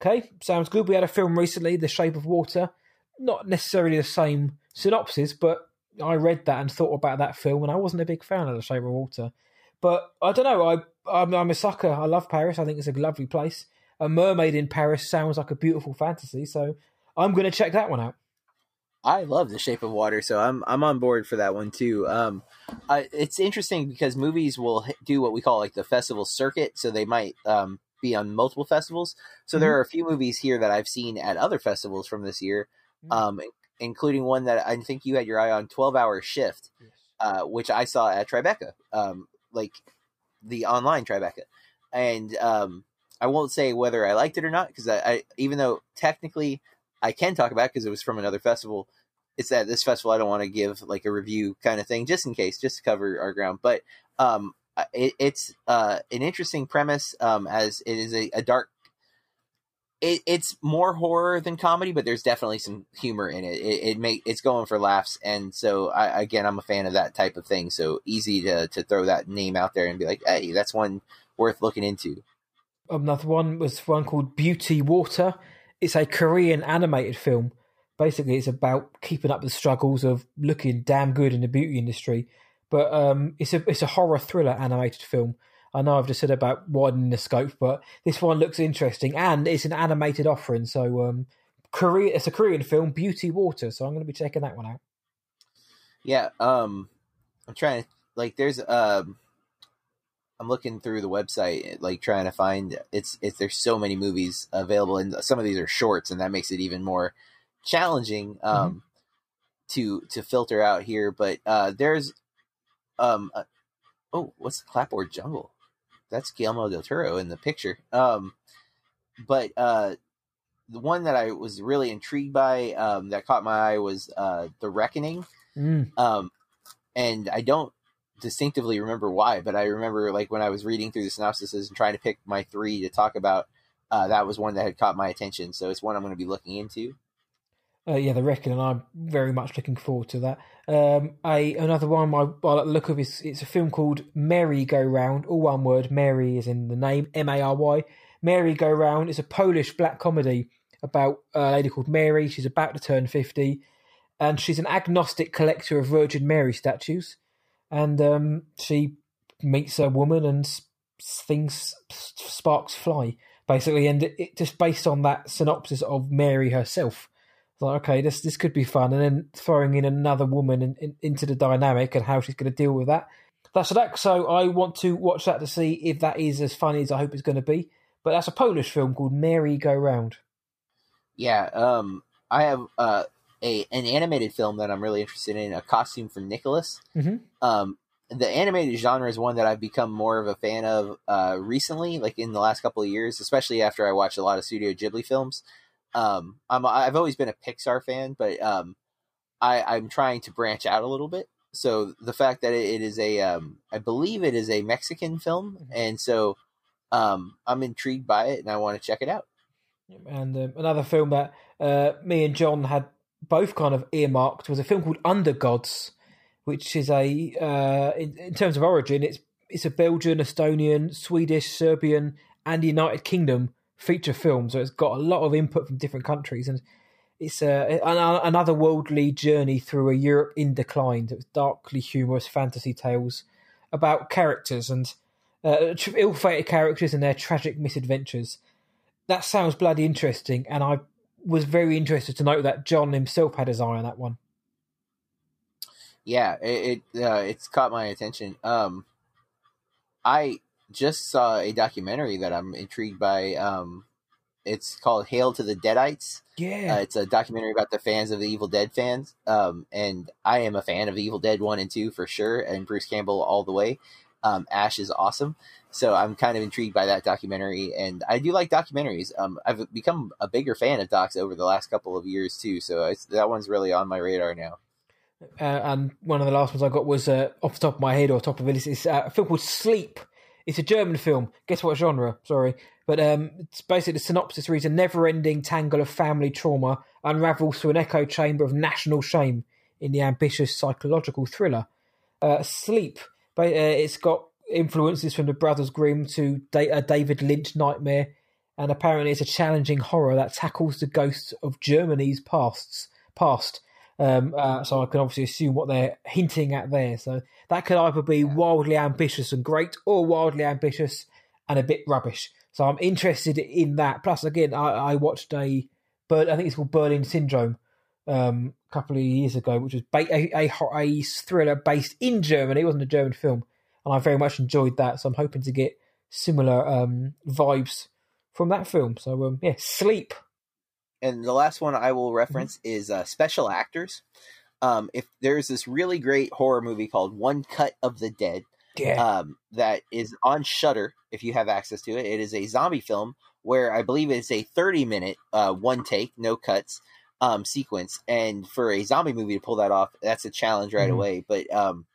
Okay, sounds good. We had a film recently, The Shape of Water. Not necessarily the same synopsis, but I read that and thought about that film, and I wasn't a big fan of The Shape of Water. But I don't know. I I'm, I'm a sucker. I love Paris. I think it's a lovely place. A mermaid in Paris sounds like a beautiful fantasy, so I'm going to check that one out. I love The Shape of Water, so I'm I'm on board for that one too. Um, I, it's interesting because movies will do what we call like the festival circuit, so they might um, be on multiple festivals. So there are a few movies here that I've seen at other festivals from this year, Mhm. um, including one that I think you had your eye on, Twelve Hour Shift, uh, which I saw at Tribeca, um, like the online Tribeca, and um, I won't say whether I liked it or not because I, I even though technically I can talk about because it was from another festival. It's that this festival I don't want to give like a review kind of thing just in case, just to cover our ground. But um, it, it's uh, an interesting premise um, as it is a, a dark. It, it's more horror than comedy, but there's definitely some humor in it. It, it make it's going for laughs, and so I, again, I'm a fan of that type of thing. So easy to to throw that name out there and be like, hey, that's one worth looking into. Another one was one called Beauty Water. It's a Korean animated film. Basically, it's about keeping up the struggles of looking damn good in the beauty industry. But um, it's a it's a horror thriller animated film. I know I've just said about widening the scope, but this one looks interesting and it's an animated offering. So um, Korea, it's a Korean film, Beauty Water. So I'm going to be checking that one out. Yeah, um I'm trying to like there's um I'm looking through the website like trying to find it's it's there's so many movies available and some of these are shorts and that makes it even more challenging um to to filter out here but uh there's um uh, oh what's the clapboard jungle that's Guillermo del Toro in the picture um but uh the one that I was really intrigued by um that caught my eye was uh The Reckoning Mm. um, and I don't distinctively remember why, but I remember like when I was reading through the synopsises and trying to pick my three to talk about, uh, that was one that had caught my attention. So it's one I'm going to be looking into. Uh, yeah, the Reckoning. I'm very much looking forward to that. Um, a another one I, I like the look of is it's a film called Marygoround. All one word. Mary is in the name. M A R Y. Marygoround. It's a Polish black comedy about a lady called Mary. She's about to turn fifty, and she's an agnostic collector of Virgin Mary statues. And um, she meets a woman, and things sparks fly basically. And it, it just based on that synopsis of Mary herself like okay this this could be fun and then throwing in another woman in, in, into the dynamic and how she's going to deal with that that's that so i want to watch that to see if that is as funny as i hope it's going to be but that's a polish film called Marygoround Yeah. Um, I have, uh, a, an animated film that I'm really interested in, a costume for Nicholas. Mhm. Um, the animated genre is one that I've become more of a fan of uh, recently, like in the last couple of years, especially after I watched a lot of Studio Ghibli films. Um, I'm I've always been a Pixar fan, but um, I, I'm trying to branch out a little bit. So the fact that it is a, um, I believe it is a Mexican film, mm-hmm. and so um, I'm intrigued by it, and I want to check it out. And um, another film that uh, me and John had both kind of earmarked was a film called Undergods, which is a uh, in, in, terms of origin, it's it's a Belgian, Estonian, Swedish, Serbian, and United Kingdom feature film. So it's got a lot of input from different countries, and it's a, an, another worldly journey through a Europe in decline. It's darkly humorous fantasy tales about characters and uh, ill-fated characters and their tragic misadventures. That sounds bloody interesting, and I was very interested to note that John himself had his eye on that one. Yeah, it, it uh, it's caught my attention. Um, I just saw a documentary that I'm intrigued by. Um, it's called "Hail to the Deadites." Yeah, uh, it's a documentary about the fans of the Evil Dead fans. Um, and I am a fan of Evil Dead one and two for sure, and Bruce Campbell all the way. Um, Ash is awesome, so I'm kind of intrigued by that documentary, and I do like documentaries. Um, I've become a bigger fan of docs over the last couple of years too, so that one's really on my radar now. Uh, and one of the last ones I got was uh, off the top of my head or top of it is it's uh, a film called Sleep. It's a German film. Guess what genre? Sorry, but um, it's basically the synopsis reads: a never-ending tangle of family trauma unravels through an echo chamber of national shame in the ambitious psychological thriller. Uh, Sleep. Uh, it's got influences from the Brothers Grimm to a David Lynch nightmare, and apparently it's a challenging horror that tackles the ghosts of Germany's pasts. Past um, uh, so I can obviously assume what they're hinting at there. So that could either be wildly ambitious and great, or wildly ambitious and a bit rubbish. So I'm interested in that. Plus, again, I, I watched a, but I think it's called Berlin Syndrome, um, a couple of years ago, which was a, a, a thriller based in Germany. It wasn't a German film, and I very much enjoyed that. So I'm hoping to get similar um, vibes from that film. So um, yeah, Sleep and the last one I will mm-hmm. reference mm-hmm. is uh, special actors. Um, if there's this really great horror movie called One Cut of the Dead, yeah. um, that is on Shudder. If you have access to it, it is a zombie film where I believe it's a 30 minute uh, one take, no cuts um, sequence. And for a zombie movie to pull that off, that's a challenge right mm-hmm. away. But um,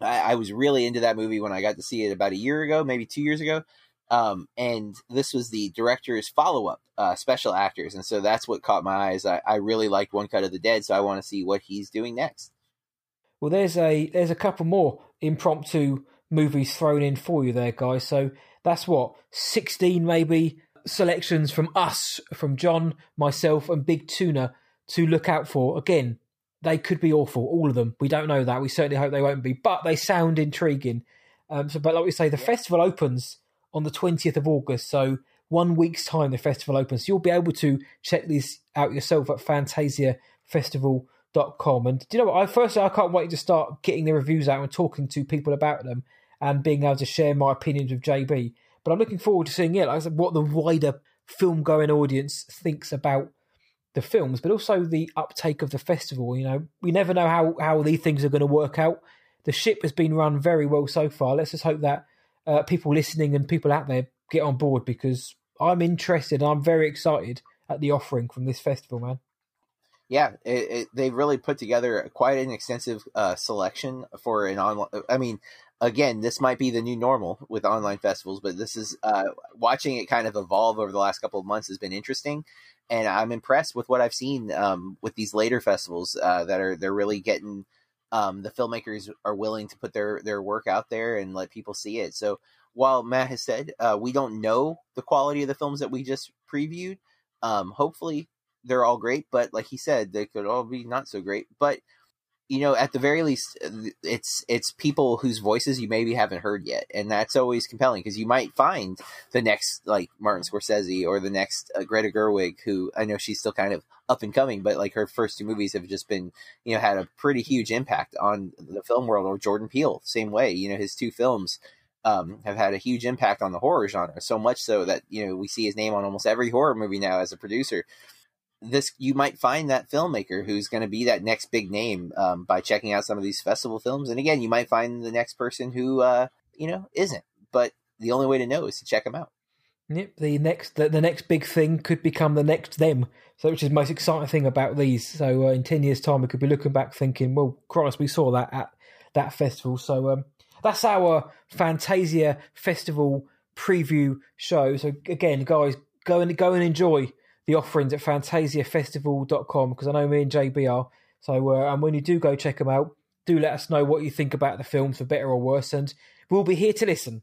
I, I was really into that movie when I got to see it about a year ago, maybe two years ago. Um, and this was the director's follow up uh, special actors, and so that's what caught my eyes. I, I really liked One Cut of the Dead, so I want to see what he's doing next. Well, there's a there's a couple more impromptu movies thrown in for you there, guys. So that's what sixteen maybe selections from us, from John, myself, and Big Tuna to look out for. Again, they could be awful, all of them. We don't know that. We certainly hope they won't be, but they sound intriguing. Um, so, but like we say, the festival opens on the 20th of August. So one week's time, the festival opens. So you'll be able to check this out yourself at fantasiafestival.com. And do you know what? I firstly, I can't wait to start getting the reviews out and talking to people about them and being able to share my opinions with JB. But I'm looking forward to seeing it, like what the wider film going audience thinks about the films, but also the uptake of the festival. You know, we never know how, how these things are going to work out. The ship has been run very well so far. Let's just hope that uh, people listening and people out there get on board because I'm interested. I'm very excited at the offering from this festival, man. Yeah, it, it, they really put together quite an extensive uh, selection for an online. I mean, again, this might be the new normal with online festivals, but this is uh, watching it kind of evolve over the last couple of months has been interesting, and I'm impressed with what I've seen um, with these later festivals uh, that are they're really getting um, the filmmakers are willing to put their their work out there and let people see it. So while Matt has said uh, we don't know the quality of the films that we just previewed, um, hopefully they're all great. But like he said, they could all be not so great. But you know, at the very least, uh, it's it's people whose voices you maybe haven't heard yet, and that's always compelling because you might find the next like Martin Scorsese or the next uh, Greta Gerwig, who I know she's still kind of up and coming, but like her first two movies have just been you know had a pretty huge impact on the film world. Or Jordan Peele, same way, you know, his two films um, have had a huge impact on the horror genre, so much so that you know we see his name on almost every horror movie now as a producer this you might find that filmmaker who's going to be that next big name um, by checking out some of these festival films. And again, you might find the next person who uh, you know isn't. But the only way to know is to check them out. Yep, the next the, the next big thing could become the next them. So, which is the most exciting thing about these. So, uh, in ten years' time, we could be looking back thinking, "Well, Christ, we saw that at that festival." So, um, that's our Fantasia Festival preview show. So, again, guys, go and go and enjoy the offerings at fantasiafestival.com because I know me and JB are. So, uh, and when you do go check them out, do let us know what you think about the films, for better or worse, and we'll be here to listen.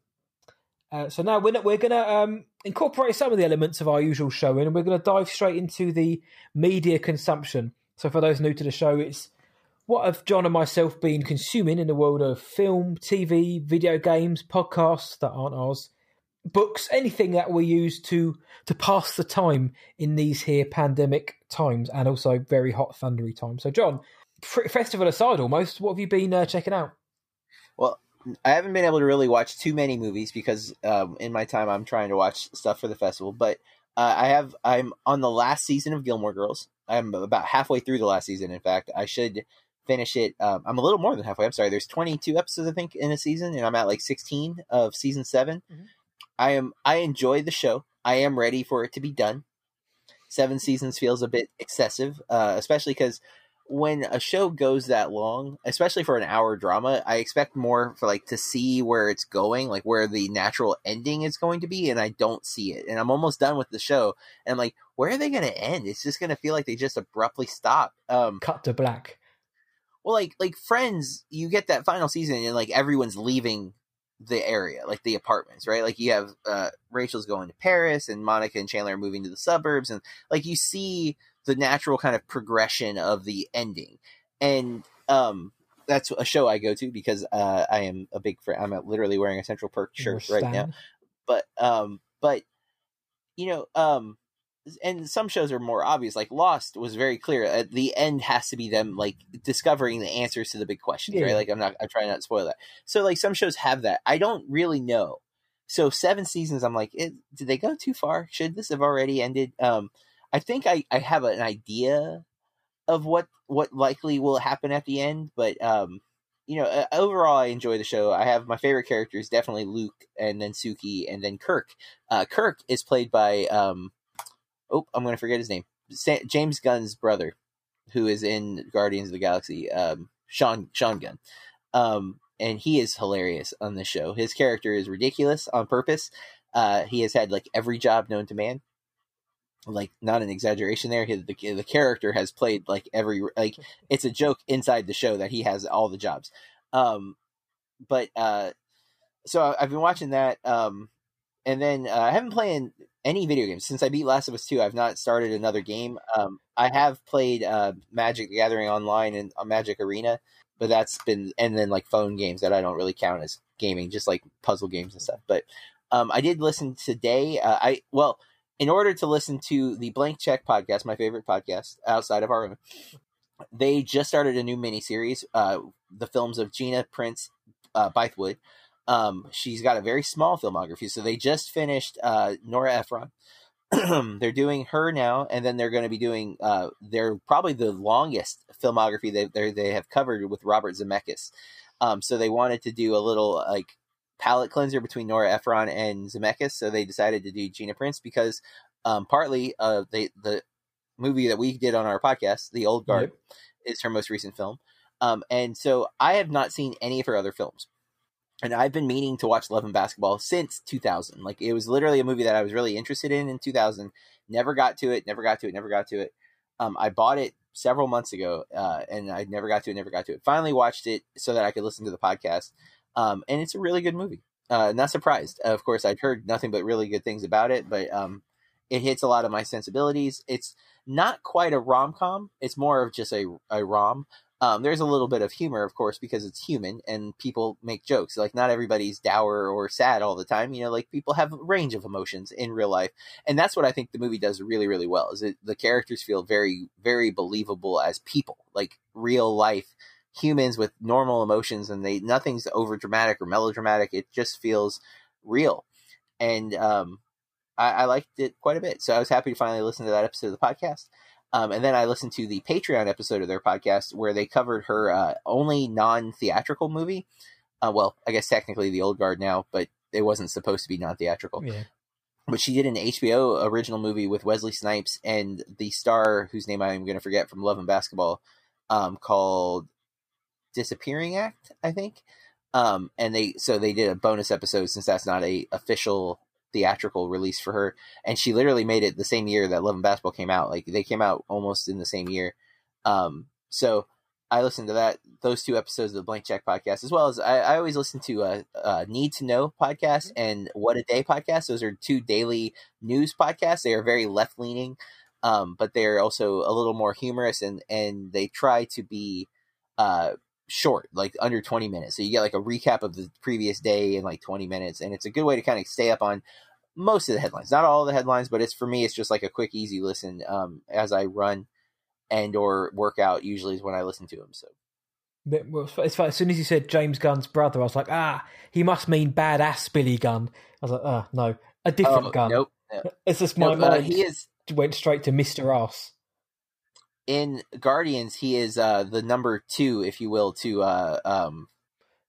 Uh, so now we're, we're going to um, incorporate some of the elements of our usual show in, and we're going to dive straight into the media consumption. So for those new to the show, it's what have John and myself been consuming in the world of film, TV, video games, podcasts that aren't ours, books, anything that we use to to pass the time in these here pandemic times and also very hot thundery times. So, John, festival aside, almost, what have you been uh, checking out? Well, I haven't been able to really watch too many movies because um, in my time I'm trying to watch stuff for the festival. But uh, I have I'm on the last season of Gilmore Girls. I'm about halfway through the last season. In fact, I should finish it. Um, I'm a little more than halfway. I'm sorry. There's 22 episodes I think in a season, and I'm at like 16 of season 7 mm-hmm. I am I enjoy the show. I am ready for it to be done. Seven seasons feels a bit excessive, uh, especially because when a show goes that long, especially for an hour drama, I expect more for like to see where it's going, like where the natural ending is going to be, and I don't see it. And I'm almost done with the show, and I'm like, where are they going to end? It's just going to feel like they just abruptly stop. Um, Cut to black. Well, like like Friends, you get that final season, and like everyone's leaving the area, like the apartments, right? Like you have uh, Rachel's going to Paris, and Monica and Chandler are moving to the suburbs, and like you see the natural kind of progression of the ending. And um, that's a show I go to because uh, I am a big fan. I'm literally wearing a Central Perk shirt right now. But um, but you know, um, and some shows are more obvious. Like Lost was very clear. At the end has to be them like discovering the answers to the big questions, yeah. right? Like I'm not, I'm trying not to spoil that. So like some shows have that. I don't really know. So seven seasons, I'm like, it, did they go too far? Should this have already ended? Um, I think I, I have an idea of what what likely will happen at the end, but um, you know, uh, overall, I enjoy the show. I have my favorite characters, definitely Luke, and then Suki, and then Kirk. Uh, Kirk is played by um, oh, I'm going to forget his name, Sa- James Gunn's brother, who is in Guardians of the Galaxy, um, Sean Sean Gunn. Um, and he is hilarious on this show. His character is ridiculous on purpose. Uh, he has had like every job known to man like not an exaggeration there the, the character has played like every like it's a joke inside the show that he has all the jobs um but uh so i've been watching that um and then uh, i haven't played any video games. Since i beat last of us 2 i've not started another game. Um i have played uh magic the gathering online and uh, magic arena but that's been and then like phone games that i don't really count as gaming just like puzzle games and stuff. But um i did listen today uh, i well in order to listen to the Blank Check podcast, my favorite podcast outside of our room, they just started a new mini series, uh, the films of Gina Prince uh, Bythewood. Um, she's got a very small filmography, so they just finished uh, Nora Ephron. they're doing her now, and then they're going to be doing. Uh, they're probably the longest filmography they they have covered with Robert Zemeckis. Um, so they wanted to do a little like palate cleanser between Nora Ephron and Zemeckis, so they decided to do Gina Prince because um, partly uh, they the movie that we did on our podcast, The Old Guard, yep. is her most recent film. Um, and so I have not seen any of her other films. And I've been meaning to watch Love and Basketball since 2000. Like it was literally a movie that I was really interested in in 2000. Never got to it. Never got to it. Never got to it. Um, I bought it several months ago, uh, and I never got to it. Never got to it. Finally watched it so that I could listen to the podcast. Um, and it's a really good movie. Uh, not surprised. of course, I'd heard nothing but really good things about it, but um, it hits a lot of my sensibilities. It's not quite a rom com. It's more of just a, a rom. Um, there's a little bit of humor, of course, because it's human and people make jokes. Like not everybody's dour or sad all the time. You know, like people have a range of emotions in real life, and that's what I think the movie does really, really well. Is it the characters feel very, very believable as people, like real life humans with normal emotions and they nothing's over dramatic or melodramatic it just feels real and um, I, I, liked it quite a bit so i was happy to finally listen to that episode of the podcast Um, and then I listened to the Patreon episode of their podcast where they covered her uh, only non theatrical movie. Uh, well, I guess technically the old guard now, but it wasn't supposed to be non theatrical. Yeah. But she did an HBO original movie with Wesley Snipes and the star whose name I'm going to forget from Love and Basketball, um, called Disappearing Act, I think. Um, and they so they did a bonus episode since that's not a official theatrical release for her, and she literally made it the same year that Love and Basketball came out. Like they came out almost in the same year. Um, so I listened to that those two episodes of the Blank Check podcast, as well as I, I always listen to a, a Need to Know podcast and What a Day podcast. Those are two daily news podcasts. They are very left leaning, um, but they're also a little more humorous and and they try to be uh, short, like under 20 minutes. So you get like a recap of the previous day in like 20 minutes, and it's a good way to kind of stay up on most of the headlines. Not all the headlines, but it's for me, it's just like a quick, easy listen um, as I run and or work out. Usually is when I listen to them. So. Well, it's as soon as you said James Gunn's brother, I was like, ah, he must mean badass Billy Gunn. I was like, ah, no, a different Oh, gun. Nope. It's just my Nope, uh, he is went straight to Mister Ass. In Guardians. He is uh, the number two, if you will, to uh, um,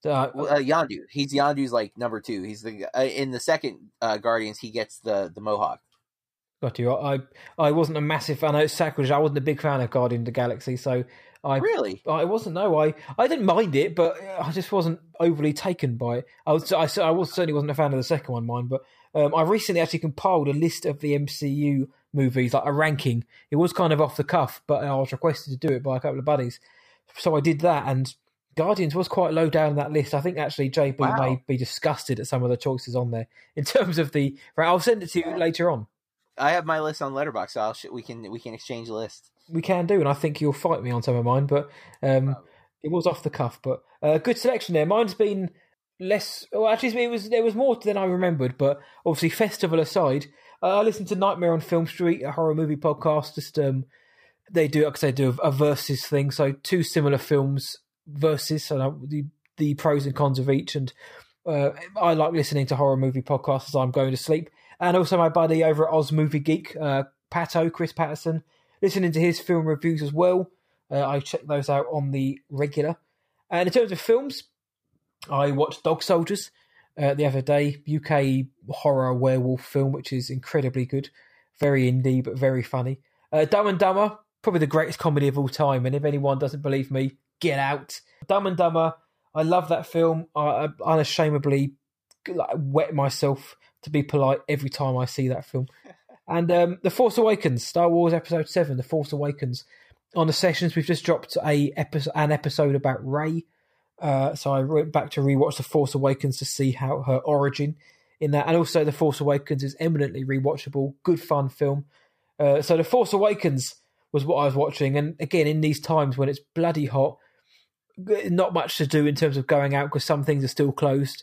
So, uh, uh, Yondu. He's Yondu's like number two. He's the uh, in the second uh, Guardians. He gets the the Mohawk. got you. I I wasn't a massive fan. Know sacrilege. I wasn't a big fan of Guardian of the Galaxy, so I Really? I wasn't. No, I I didn't mind it, but I just wasn't overly taken by it. I was I, I was certainly wasn't a fan of the second one, mine. But um, I recently actually compiled a list of the MCU movies, like a ranking. It was kind of off the cuff, but I was requested to do it by a couple of buddies, so I did that. And Guardians was quite low down that list. I think actually JB Wow. may be disgusted at some of the choices on there in terms of the. Right, I'll send it to you later on. I have my list on Letterboxd, so I'll sh- we can we can exchange lists. We can do, and I think you'll fight me on some of mine, but um, Wow. it was off the cuff. But uh, good selection there. Mine's been less. Well, actually, it was there was more than I remembered. But obviously, festival aside, I listened to Nightmare on Film Street, a horror movie podcast. Just um, they do, like I say, do a, a versus thing. So two similar films versus, so the the pros and cons of each. And uh, I like listening to horror movie podcasts as I'm going to sleep. And also my buddy over at Oz Movie Geek, uh, Pato, Chris Patterson, listening to his film reviews as well. Uh, I check those out on the regular. And in terms of films, I watched Dog Soldiers uh, the other day, UK horror werewolf film, which is incredibly good, very indie but very funny. Uh, Dumb and Dumber, probably the greatest comedy of all time. And if anyone doesn't believe me, get out. Dumb and Dumber, I love that film. I, I unashamedly like, wet myself to be polite every time I see that film. And um, The Force Awakens, Star Wars Episode Seven, The Force Awakens. On the sessions, we've just dropped a episode, an episode about Rey. Uh, so I went back to rewatch The Force Awakens to see how her origin in that, and also The Force Awakens is eminently rewatchable, good fun film. Uh, so The Force Awakens was what I was watching, and again in these times when it's bloody hot, not much to do in terms of going out because some things are still closed.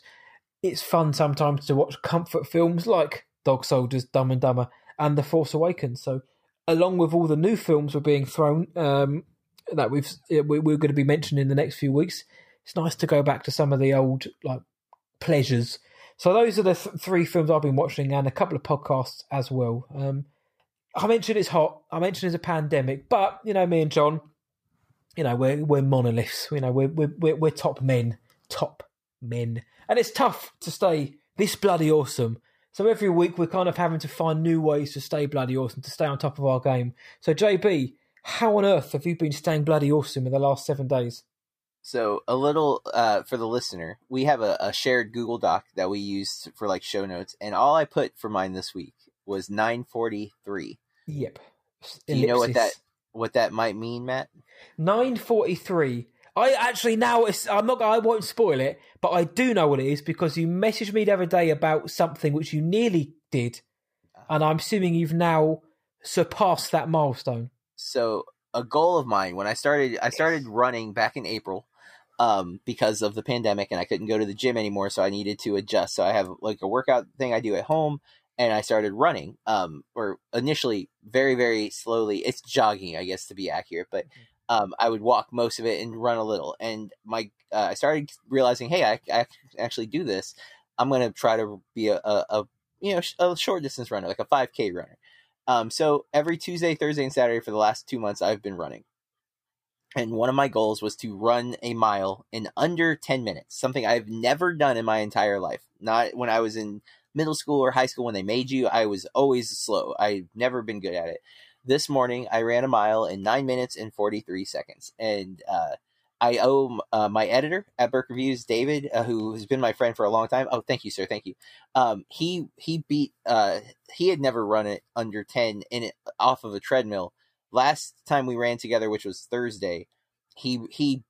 It's fun sometimes to watch comfort films like Dog Soldiers, Dumb and Dumber, and The Force Awakens. So, along with all the new films we're being thrown um, that we've we- we're going to be mentioning in the next few weeks, it's nice to go back to some of the old like pleasures. So those are the th- three films I've been watching, and a couple of podcasts as well. Um, I mentioned it's hot. I mentioned it's a pandemic, but you know me and John, you know we're we're monoliths. You know we're we're we're, we're top men, top men, and it's tough to stay this bloody awesome. So every week we're kind of having to find new ways to stay bloody awesome, to stay on top of our game. So JB, how on earth have you been staying bloody awesome in the last seven days? So a little uh, for the listener, we have a, a shared Google Doc that we use for like show notes, and all I put for mine this week was nine forty three. Yep. Do you know what that what that might mean, Matt? Nine forty three. I actually now it's, I'm not. I won't spoil it, but I do know what it is because you messaged me the other day about something which you nearly did, and I'm assuming you've now surpassed that milestone. So a goal of mine when I started I started running back in April um, because of the pandemic and I couldn't go to the gym anymore, so I needed to adjust. So I have like a workout thing I do at home, and I started running. Um, or initially very very slowly. It's jogging, I guess to be accurate, but um, I would walk most of it and run a little. And my uh, I started realizing, hey, I, I can actually do this. I'm gonna try to be a, a, a you know a short distance runner, like a 5K runner. Um, so every Tuesday, Thursday, and Saturday for the last two months, I've been running. And one of my goals was to run a mile in under 10 minutes, something I've never done in my entire life. Not when I was in middle school or high school when they made you, I was always slow. I've never been good at it. This morning, I ran a mile in nine minutes and 43 seconds. And uh, I owe uh, my editor at Burke Reviews, David, uh, who has been my friend for a long time. Oh, thank you, sir. Thank you. Um, he he beat. Uh, he had never run it under ten in it off of a treadmill. Last time we ran together, which was Thursday, he he,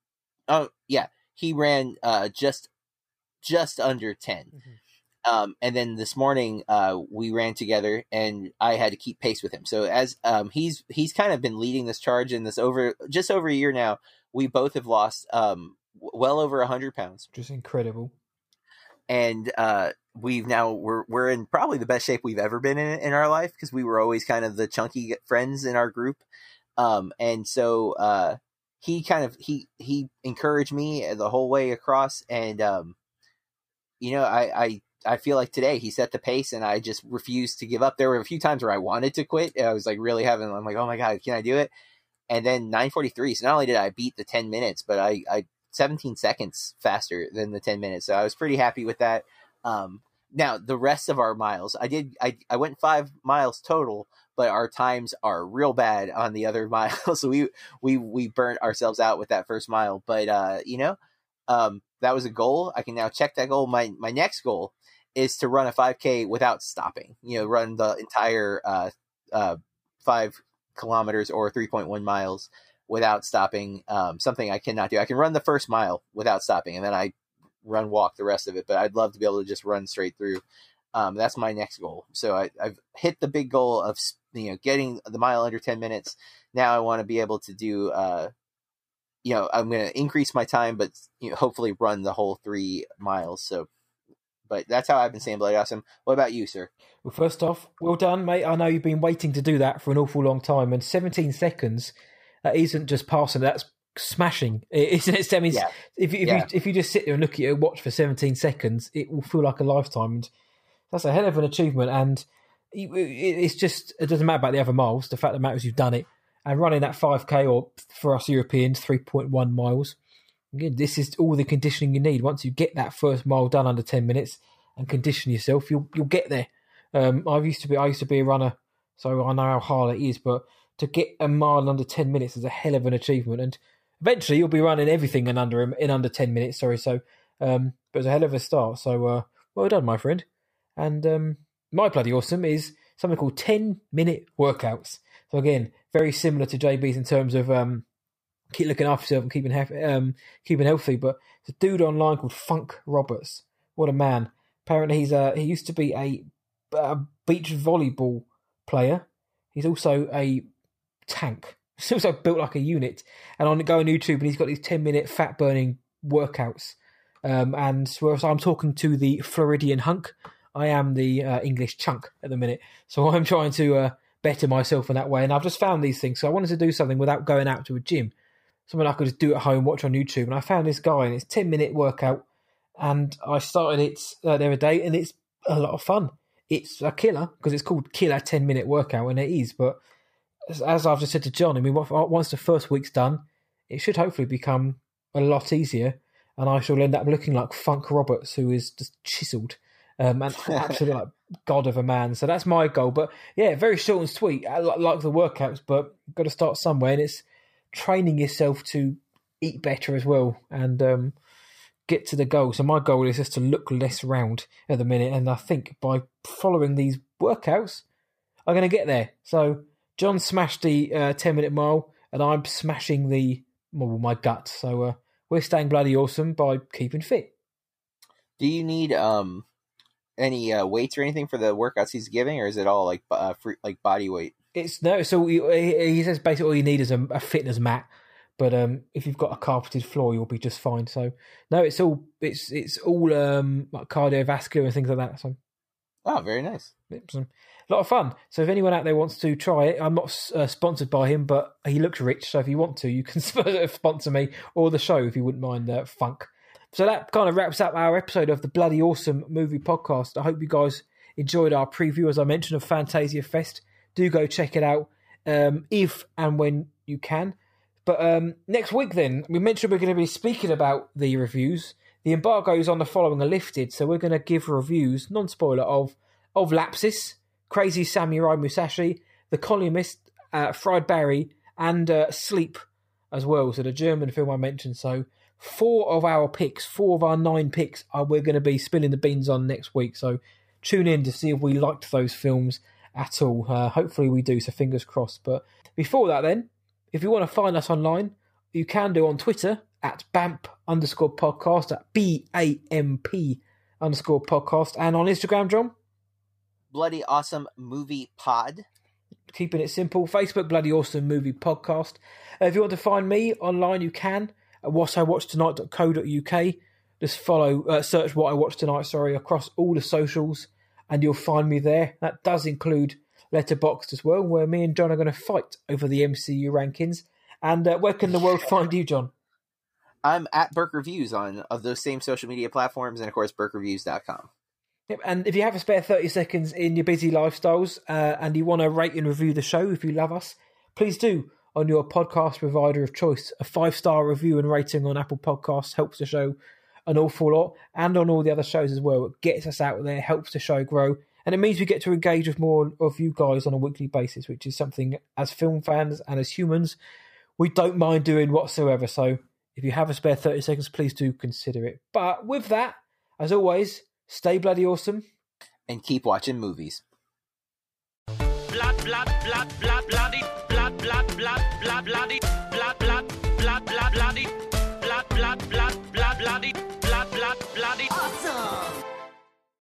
oh yeah, he ran uh, just just under 10 Mhm. Um, and then this morning, uh, we ran together, and I had to keep pace with him. So as um, he's he's kind of been leading this charge in this over just over a year now. We both have lost um, well over a hundred pounds, Just incredible. And uh, we've now we're we're in probably the best shape we've ever been in in our life because we were always kind of the chunky friends in our group. Um, and so uh, he kind of he he encouraged me the whole way across, and um, you know I I I feel like today he set the pace, and I just refused to give up. There were a few times where I wanted to quit. I was like really having I'm like oh my god can I do it? And then 9:43. So not only did I beat the 10 minutes, but I I 17 seconds faster than the 10 minutes. So I was pretty happy with that. Um, now the rest of our miles, I did I I went five miles total, but our times are real bad on the other miles. so we we we burnt ourselves out with that first mile. But uh, you know, um, that was a goal. I can now check that goal. My my next goal is to run a 5K without stopping. You know, run the entire uh, uh, five kilometers or 3.1 miles without stopping. Um, something I cannot do. I can run the first mile without stopping, and then I run walk the rest of it. But I'd love to be able to just run straight through. Um, that's my next goal. So I, I've hit the big goal of you know getting the mile under 10 minutes. Now I want to be able to do. Uh, you know, I'm going to increase my time, but you know, hopefully run the whole three miles. So, but that's how I've been saying Bloody Awesome. What about you, sir? Well, first off, well done, mate. I know you've been waiting to do that for an awful long time, and 17 seconds that isn't just passing; that's smashing, isn't it? I mean, Yeah. if you, if Yeah. you if you just sit there and look at your watch for 17 seconds, it will feel like a lifetime, and that's a hell of an achievement. And it- it- it's just it doesn't matter about the other miles. The fact that matters you've done it, and running that 5k or for us Europeans 3.1 miles. Again, this is all the conditioning you need. Once you get that first mile done under 10 minutes and condition yourself, you'll you'll get there. Um, I used to be I used to be a runner, so I know how hard it is. But to get a mile under ten minutes is a hell of an achievement, and eventually you'll be running everything in under in under ten minutes. Sorry, so um, but it's a hell of a start. So uh, well done, my friend. And um, my bloody awesome is something called ten minute workouts. So again, very similar to JB's in terms of um, keep looking after yourself and keeping um, keeping healthy. But a dude online called Funk Roberts. What a man! Apparently, he's a he used to be a a beach volleyball player. He's also a tank. He's also built like a unit. And on go on YouTube, and he's got these ten minute fat burning workouts. Um, and whereas I'm talking to the Floridian hunk, I am the uh, English chunk at the minute. So I'm trying to uh, better myself in that way. And I've just found these things. So I wanted to do something without going out to a gym. Something I could just do at home, watch on YouTube. And I found this guy, and it's ten minute workout. And I started it uh, the other day, and it's a lot of fun it's a killer because it's called killer 10 minute workout and it is but as, as i've just said to john i mean once the first week's done it should hopefully become a lot easier and i shall end up looking like funk roberts who is just chiseled um, and absolutely like god of a man. So that's my goal but yeah very short and sweet. I li- like the workouts but got to start somewhere and it's training yourself to eat better as well and um, get to the goal. So my goal is just to look less round at the minute, and I think by following these workouts, I'm going to get there. So John smashed the uh, 10 minute mile, and I'm smashing the well, my gut. So uh, we're staying bloody awesome by keeping fit. Do you need um any uh, weights or anything for the workouts he's giving, or is it all like uh, free, like body weight? It's no, so he, he says basically all you need is a, a fitness mat. But um, if you've got a carpeted floor, you'll be just fine. So no, it's all it's it's all um, like cardiovascular and things like that. So Oh, very nice. It's a lot of fun. So if anyone out there wants to try it, I'm not uh, sponsored by him, but he looks rich. So if you want to, you can sponsor me or the show if you wouldn't mind uh, funk. So that kind of wraps up our episode of the Bloody Awesome Movie Podcast. I hope you guys enjoyed our preview, as I mentioned, of Fantasia Fest do go check it out um, if and when you can. But um, next week, then, we mentioned we're going to be speaking about the reviews. The embargoes on the following are lifted, so we're going to give reviews, non spoiler, of of Lapsis, Crazy Samurai Musashi, The Columnist, uh, Fried Barry, and uh, Sleep as well. So the German film I mentioned. So four of our picks, four of our nine picks, are we're going to be spilling the beans on next week. So tune in to see if we liked those films at all. Uh, hopefully we do. So fingers crossed. But before that, then, if you want to find us online, you can do on Twitter at BAMP underscore podcast, at B A M P underscore podcast, and on Instagram, John. Bloody awesome movie pod. Keeping it simple. Facebook, Bloody Awesome Movie Podcast. Uh, if you want to find me online, you can at whatIwatchtonight.co.uk. Just follow, uh, search What I Watched Tonight, sorry, across all the socials, and you'll find me there. That does include Letterboxd as well, where me and John are going to fight over the MCU rankings. And uh, where can the world find you, John? I'm at Burke Reviews on of those same social media platforms, and of course, BurkeReviews.com. Yep, and if you have a spare 30 seconds in your busy lifestyles uh, and you want to rate and review the show, if you love us, please do on your podcast provider of choice. A five star review and rating on Apple Podcasts helps the show an awful lot, and on all the other shows as well. It gets us out there, helps the show grow, and it means we get to engage with more of you guys on a weekly basis, which is something as film fans and as humans we don't mind doing whatsoever. So if you have a spare 30 seconds, please do consider it. But with that, as always, stay bloody awesome and keep watching movies. Blood, blood, blood, blood.